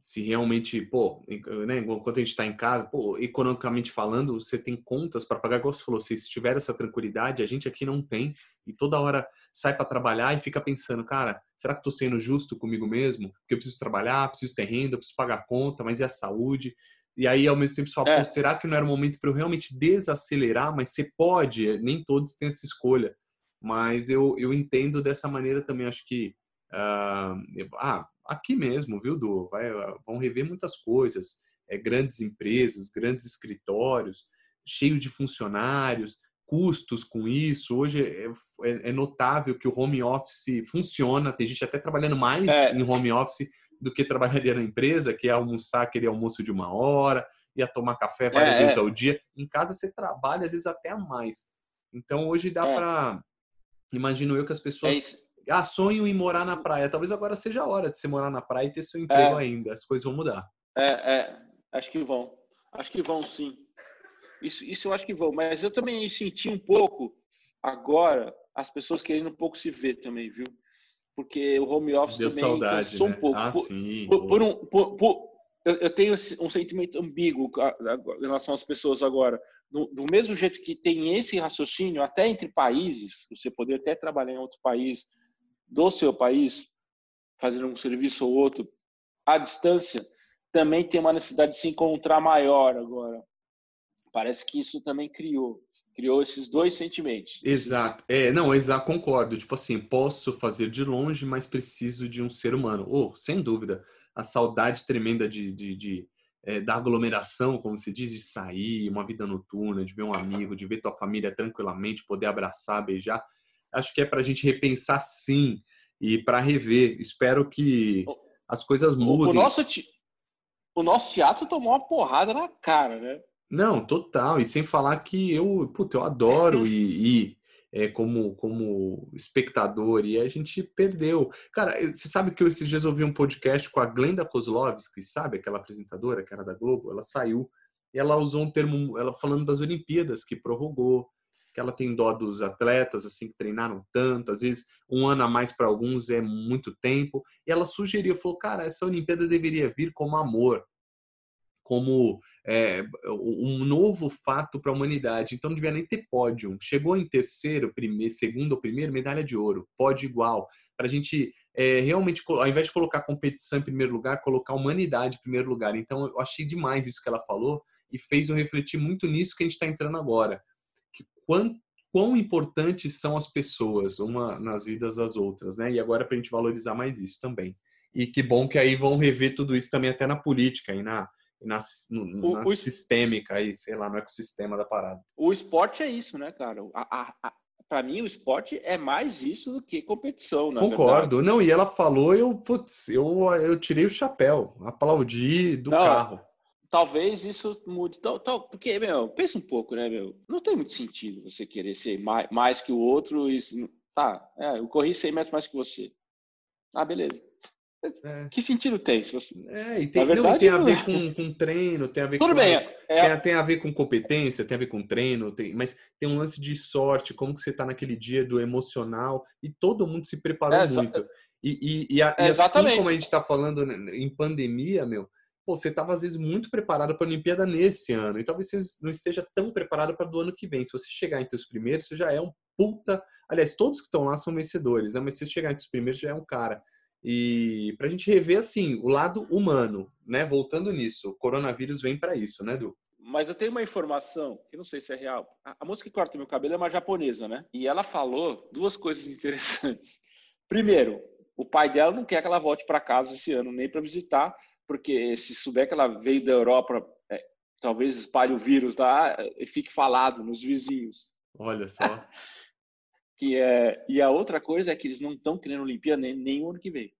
se realmente, pô, né, enquanto a gente está em casa, pô, economicamente falando, você tem contas para pagar, igual você falou, se tiver essa tranquilidade, a gente aqui não tem, e toda hora sai para trabalhar e fica pensando, cara, será que estou sendo justo comigo mesmo? Porque eu preciso trabalhar, preciso ter renda, preciso pagar conta, mas e a saúde? E aí, ao mesmo tempo, você fala, é. será que não era o momento para eu realmente desacelerar? Mas você pode, nem todos têm essa escolha. Mas eu, eu entendo dessa maneira também, acho que Uh, ah, aqui mesmo, viu, Du? Vai, vão rever muitas coisas. É, grandes empresas, grandes escritórios, cheio de funcionários, custos com isso. Hoje é, é, é, notável que o home office funciona. Tem gente até trabalhando mais é. em home office do que trabalharia na empresa, que é almoçar aquele almoço de uma hora, ia tomar café várias é, vezes é. ao dia. Em casa você trabalha às vezes até a mais. Então hoje dá para imagino eu que as pessoas ah, sonho em morar na praia. Talvez agora seja a hora de você morar na praia e ter seu emprego é, ainda. As coisas vão mudar. É, é, acho que vão. Acho que vão sim. Isso, isso eu acho que vão. Mas eu também senti um pouco agora as pessoas querendo um pouco se ver também, viu? Porque o home office Deu também saudade, cansou né? um pouco. Ah, por, sim. Por, por um, por, eu, tenho um sentimento ambíguo em relação às pessoas agora. Do, do, mesmo jeito que tem esse raciocínio, até entre países, você poder até trabalhar em outro país, do seu país, fazendo um serviço ou outro à distância, também tem uma necessidade de se encontrar maior agora. Parece que isso também criou criou esses dois sentimentos. Exato. É, não, exato, concordo. Tipo assim, posso fazer de longe, mas preciso de um ser humano. Oh, sem dúvida. A saudade tremenda de, de, de é, da aglomeração, como se diz, de sair, uma vida noturna, de ver um amigo, de ver tua família tranquilamente, poder abraçar, beijar acho que é para a gente repensar sim e para rever. Espero que as coisas mudem. O nosso, o nosso teatro tomou uma porrada na cara, né? Não, total. E sem falar que eu, puta, eu adoro ir, é, como, como espectador e a gente perdeu. Cara, você sabe que eu esses dias ouvi um podcast com a Glenda Kozlovski, sabe? Aquela apresentadora que era da Globo. Ela saiu e ela usou um termo, ela falando das Olimpíadas, que prorrogou que ela tem dó dos atletas, assim, que treinaram tanto, às vezes um ano a mais para alguns é muito tempo. E ela sugeriu, falou, cara, essa Olimpíada deveria vir como amor, como é, um novo fato para a humanidade. Então não devia nem ter pódio. Chegou em terceiro, primeiro, segundo ou primeiro, medalha de ouro, pódio igual. Para a gente é, realmente, ao invés de colocar competição em primeiro lugar, colocar humanidade em primeiro lugar. Então eu achei demais isso que ela falou e fez eu refletir muito nisso que a gente está entrando agora quão, quão importantes são as pessoas uma nas vidas das outras, né? E agora para a gente valorizar mais isso também. E que bom que aí vão rever tudo isso também até na política e na, na, no, na o, sistêmica aí, sei lá, no ecossistema da parada. O esporte é isso, né, cara? A, a, a, para mim, o esporte é mais isso do que competição, na Concordo. Verdade. Não, e ela falou, eu, putz, eu, eu tirei o chapéu, aplaudi do Não, carro talvez isso mude. Tal, tal, porque, meu, pensa um pouco, né, meu? Não tem muito sentido você querer ser mais, mais que o outro e. Tá, é, eu corri 100 metros mais que você. Ah, beleza. É. Que sentido tem? Se você... É, e tem, verdade, não, tem a ver com, com treino, tem a ver Tudo com. bem, é... tem, tem, a ver com competência, tem a ver com treino, tem, mas tem um lance de sorte, como que você está naquele dia do emocional, e todo mundo se preparou é, muito. E, e, e, a, e assim como a gente está falando em pandemia, meu, pô, você estava às vezes muito preparado para a Olimpíada nesse ano e talvez você não esteja tão preparado para do ano que vem. Se você chegar entre os primeiros, você já é um puta. Aliás, todos que estão lá são vencedores, né? Mas se você chegar entre os primeiros, já é um cara. E para a gente rever assim o lado humano, né? Voltando nisso, o coronavírus vem para isso, né, Du? Mas eu tenho uma informação que não sei se é real. A, moça que corta meu cabelo é uma japonesa, né? E ela falou duas coisas interessantes. Primeiro, o pai dela não quer que ela volte para casa esse ano, nem para visitar, porque se souber que ela veio da Europa, é, talvez espalhe o vírus lá e fique falado nos vizinhos. Olha só. que é, e a outra coisa é que eles não estão querendo Olimpíada nem, nem o ano que vem.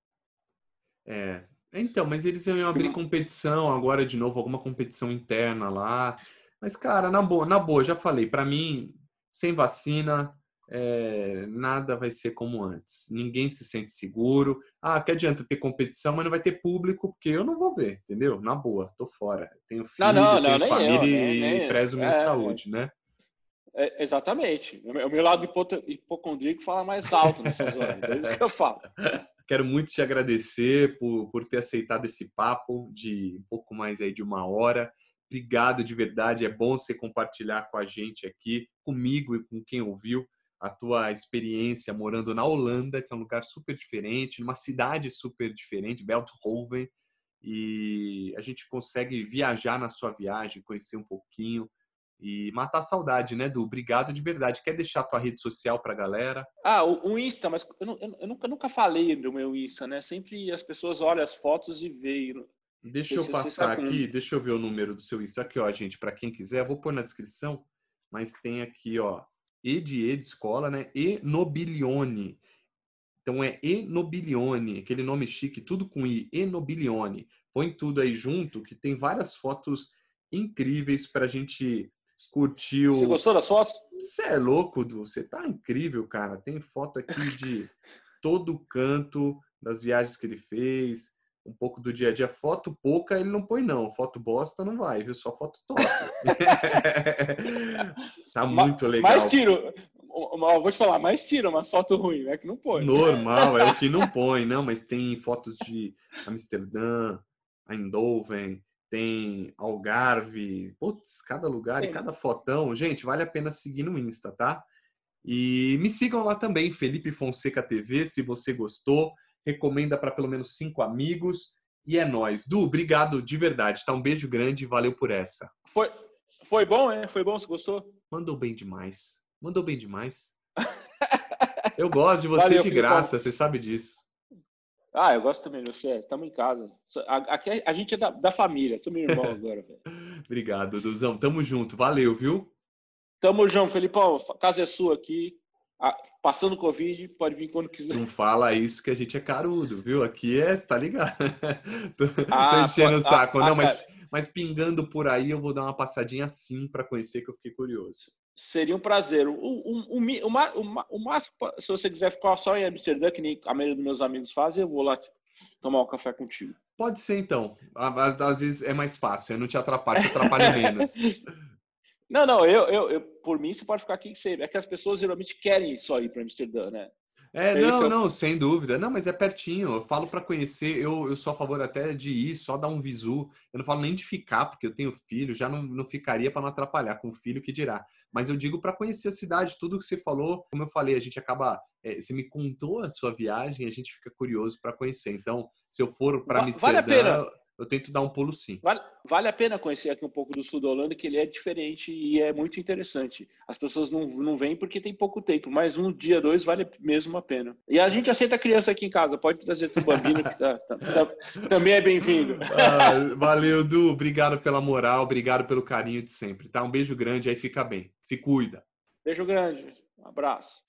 É, então, mas eles iam abrir competição agora de novo, alguma competição interna lá. Mas, cara, na boa, na boa, já falei, para mim, sem vacina, é, nada vai ser como antes. Ninguém se sente seguro. Ah, que adianta ter competição, mas não vai ter público, porque eu não vou ver, entendeu? Na boa, tô fora. Tenho filho, não, não, tenho família eu, nem, nem, e prezo minha é, saúde, né? É, exatamente. O meu lado hipocondríaco fala mais alto nessas horas. É isso que eu falo. Quero muito te agradecer por, por ter aceitado esse papo de um pouco mais aí de uma hora. Obrigado de verdade. É bom você compartilhar com a gente aqui, comigo e com quem ouviu, a tua experiência morando na Holanda, que é um lugar super diferente, numa cidade super diferente, Belthoven. E a gente consegue viajar na sua viagem, conhecer um pouquinho e matar a saudade, né, do obrigado de verdade. Quer deixar a tua rede social pra galera? Ah, o, o Insta, mas eu, eu, eu, nunca, nunca, falei do meu Insta, né? Sempre as pessoas olham as fotos e veem. Deixa eu passar aqui, deixa eu ver o número do seu Insta aqui, ó, gente, para quem quiser, vou pôr na descrição, mas tem aqui, ó, E de E de escola, né? E Nobilione. Então é Enobilione, aquele nome chique, tudo com I, Enobilione. Põe tudo aí junto, que tem várias fotos incríveis para a gente curtiu. Você gostou das fotos? Você é louco, Du. Você tá incrível, cara. Tem foto aqui de todo canto das viagens que ele fez, um pouco do dia a dia. Foto pouca ele não põe, não. Foto bosta não vai, viu? Só foto top. tá muito legal. Mais tiro. Vou te falar, mais tira uma foto ruim, né? Que não põe. Normal, é o que não põe, não, mas tem fotos de Amsterdã, Eindhoven, tem Algarve, putz, cada lugar e cada fotão. Gente, vale a pena seguir no Insta, tá? E me sigam lá também, Felipe Fonseca TV, se você gostou. Recomenda para pelo menos cinco amigos. E é nós. Du, obrigado de verdade, tá? Um beijo grande e valeu por essa. Foi, foi bom, é? Foi bom? Você gostou? Mandou bem demais. Mandou bem demais. Eu gosto de você valeu, de graça, você sabe disso. Ah, eu gosto também, você. Estamos em casa. Aqui a gente é da, da família, sou meu irmão agora, velho. Obrigado, Duzão. Tamo junto. Valeu, viu? Tamo junto, Felipão. A casa é sua aqui. Passando Covid, pode vir quando quiser. Não fala isso que a gente é carudo, viu? Aqui é, você tá ligado? tô, ah, tô enchendo o saco. Ah, Não, mas, mas pingando por aí, eu vou dar uma passadinha assim para conhecer, que eu fiquei curioso. Seria um prazer. O, o, o, o, o máximo, se você quiser ficar só em Amsterdã, que nem a maioria dos meus amigos fazem, eu vou lá tomar um café contigo. Pode ser, então. Às vezes é mais fácil, eu não te atrapalho, te atrapalho menos. Não, não, eu, eu, eu, por mim, você pode ficar aqui. É que as pessoas geralmente querem só ir para Amsterdã, né? É, não, é não, sem dúvida. Não, mas é pertinho. Eu falo para conhecer, eu, eu sou a favor até de ir, só dar um visu. Eu não falo nem de ficar, porque eu tenho filho, já não, não ficaria para não atrapalhar com o filho que dirá. Mas eu digo para conhecer a cidade, tudo que você falou, como eu falei, a gente acaba. É, você me contou a sua viagem, a gente fica curioso para conhecer. Então, se eu for para Amsterdã. Vale a pena eu tento dar um pulo sim. Vale, vale a pena conhecer aqui um pouco do sul da Holanda, que ele é diferente e é muito interessante. As pessoas não, não vêm porque tem pouco tempo, mas um dia, dois, vale mesmo a pena. E a gente aceita criança aqui em casa, pode trazer o bambino, que tá, tá, tá, também é bem-vindo. Ah, valeu, Du. Obrigado pela moral, obrigado pelo carinho de sempre, tá? Um beijo grande, aí fica bem. Se cuida. Beijo grande. Um abraço.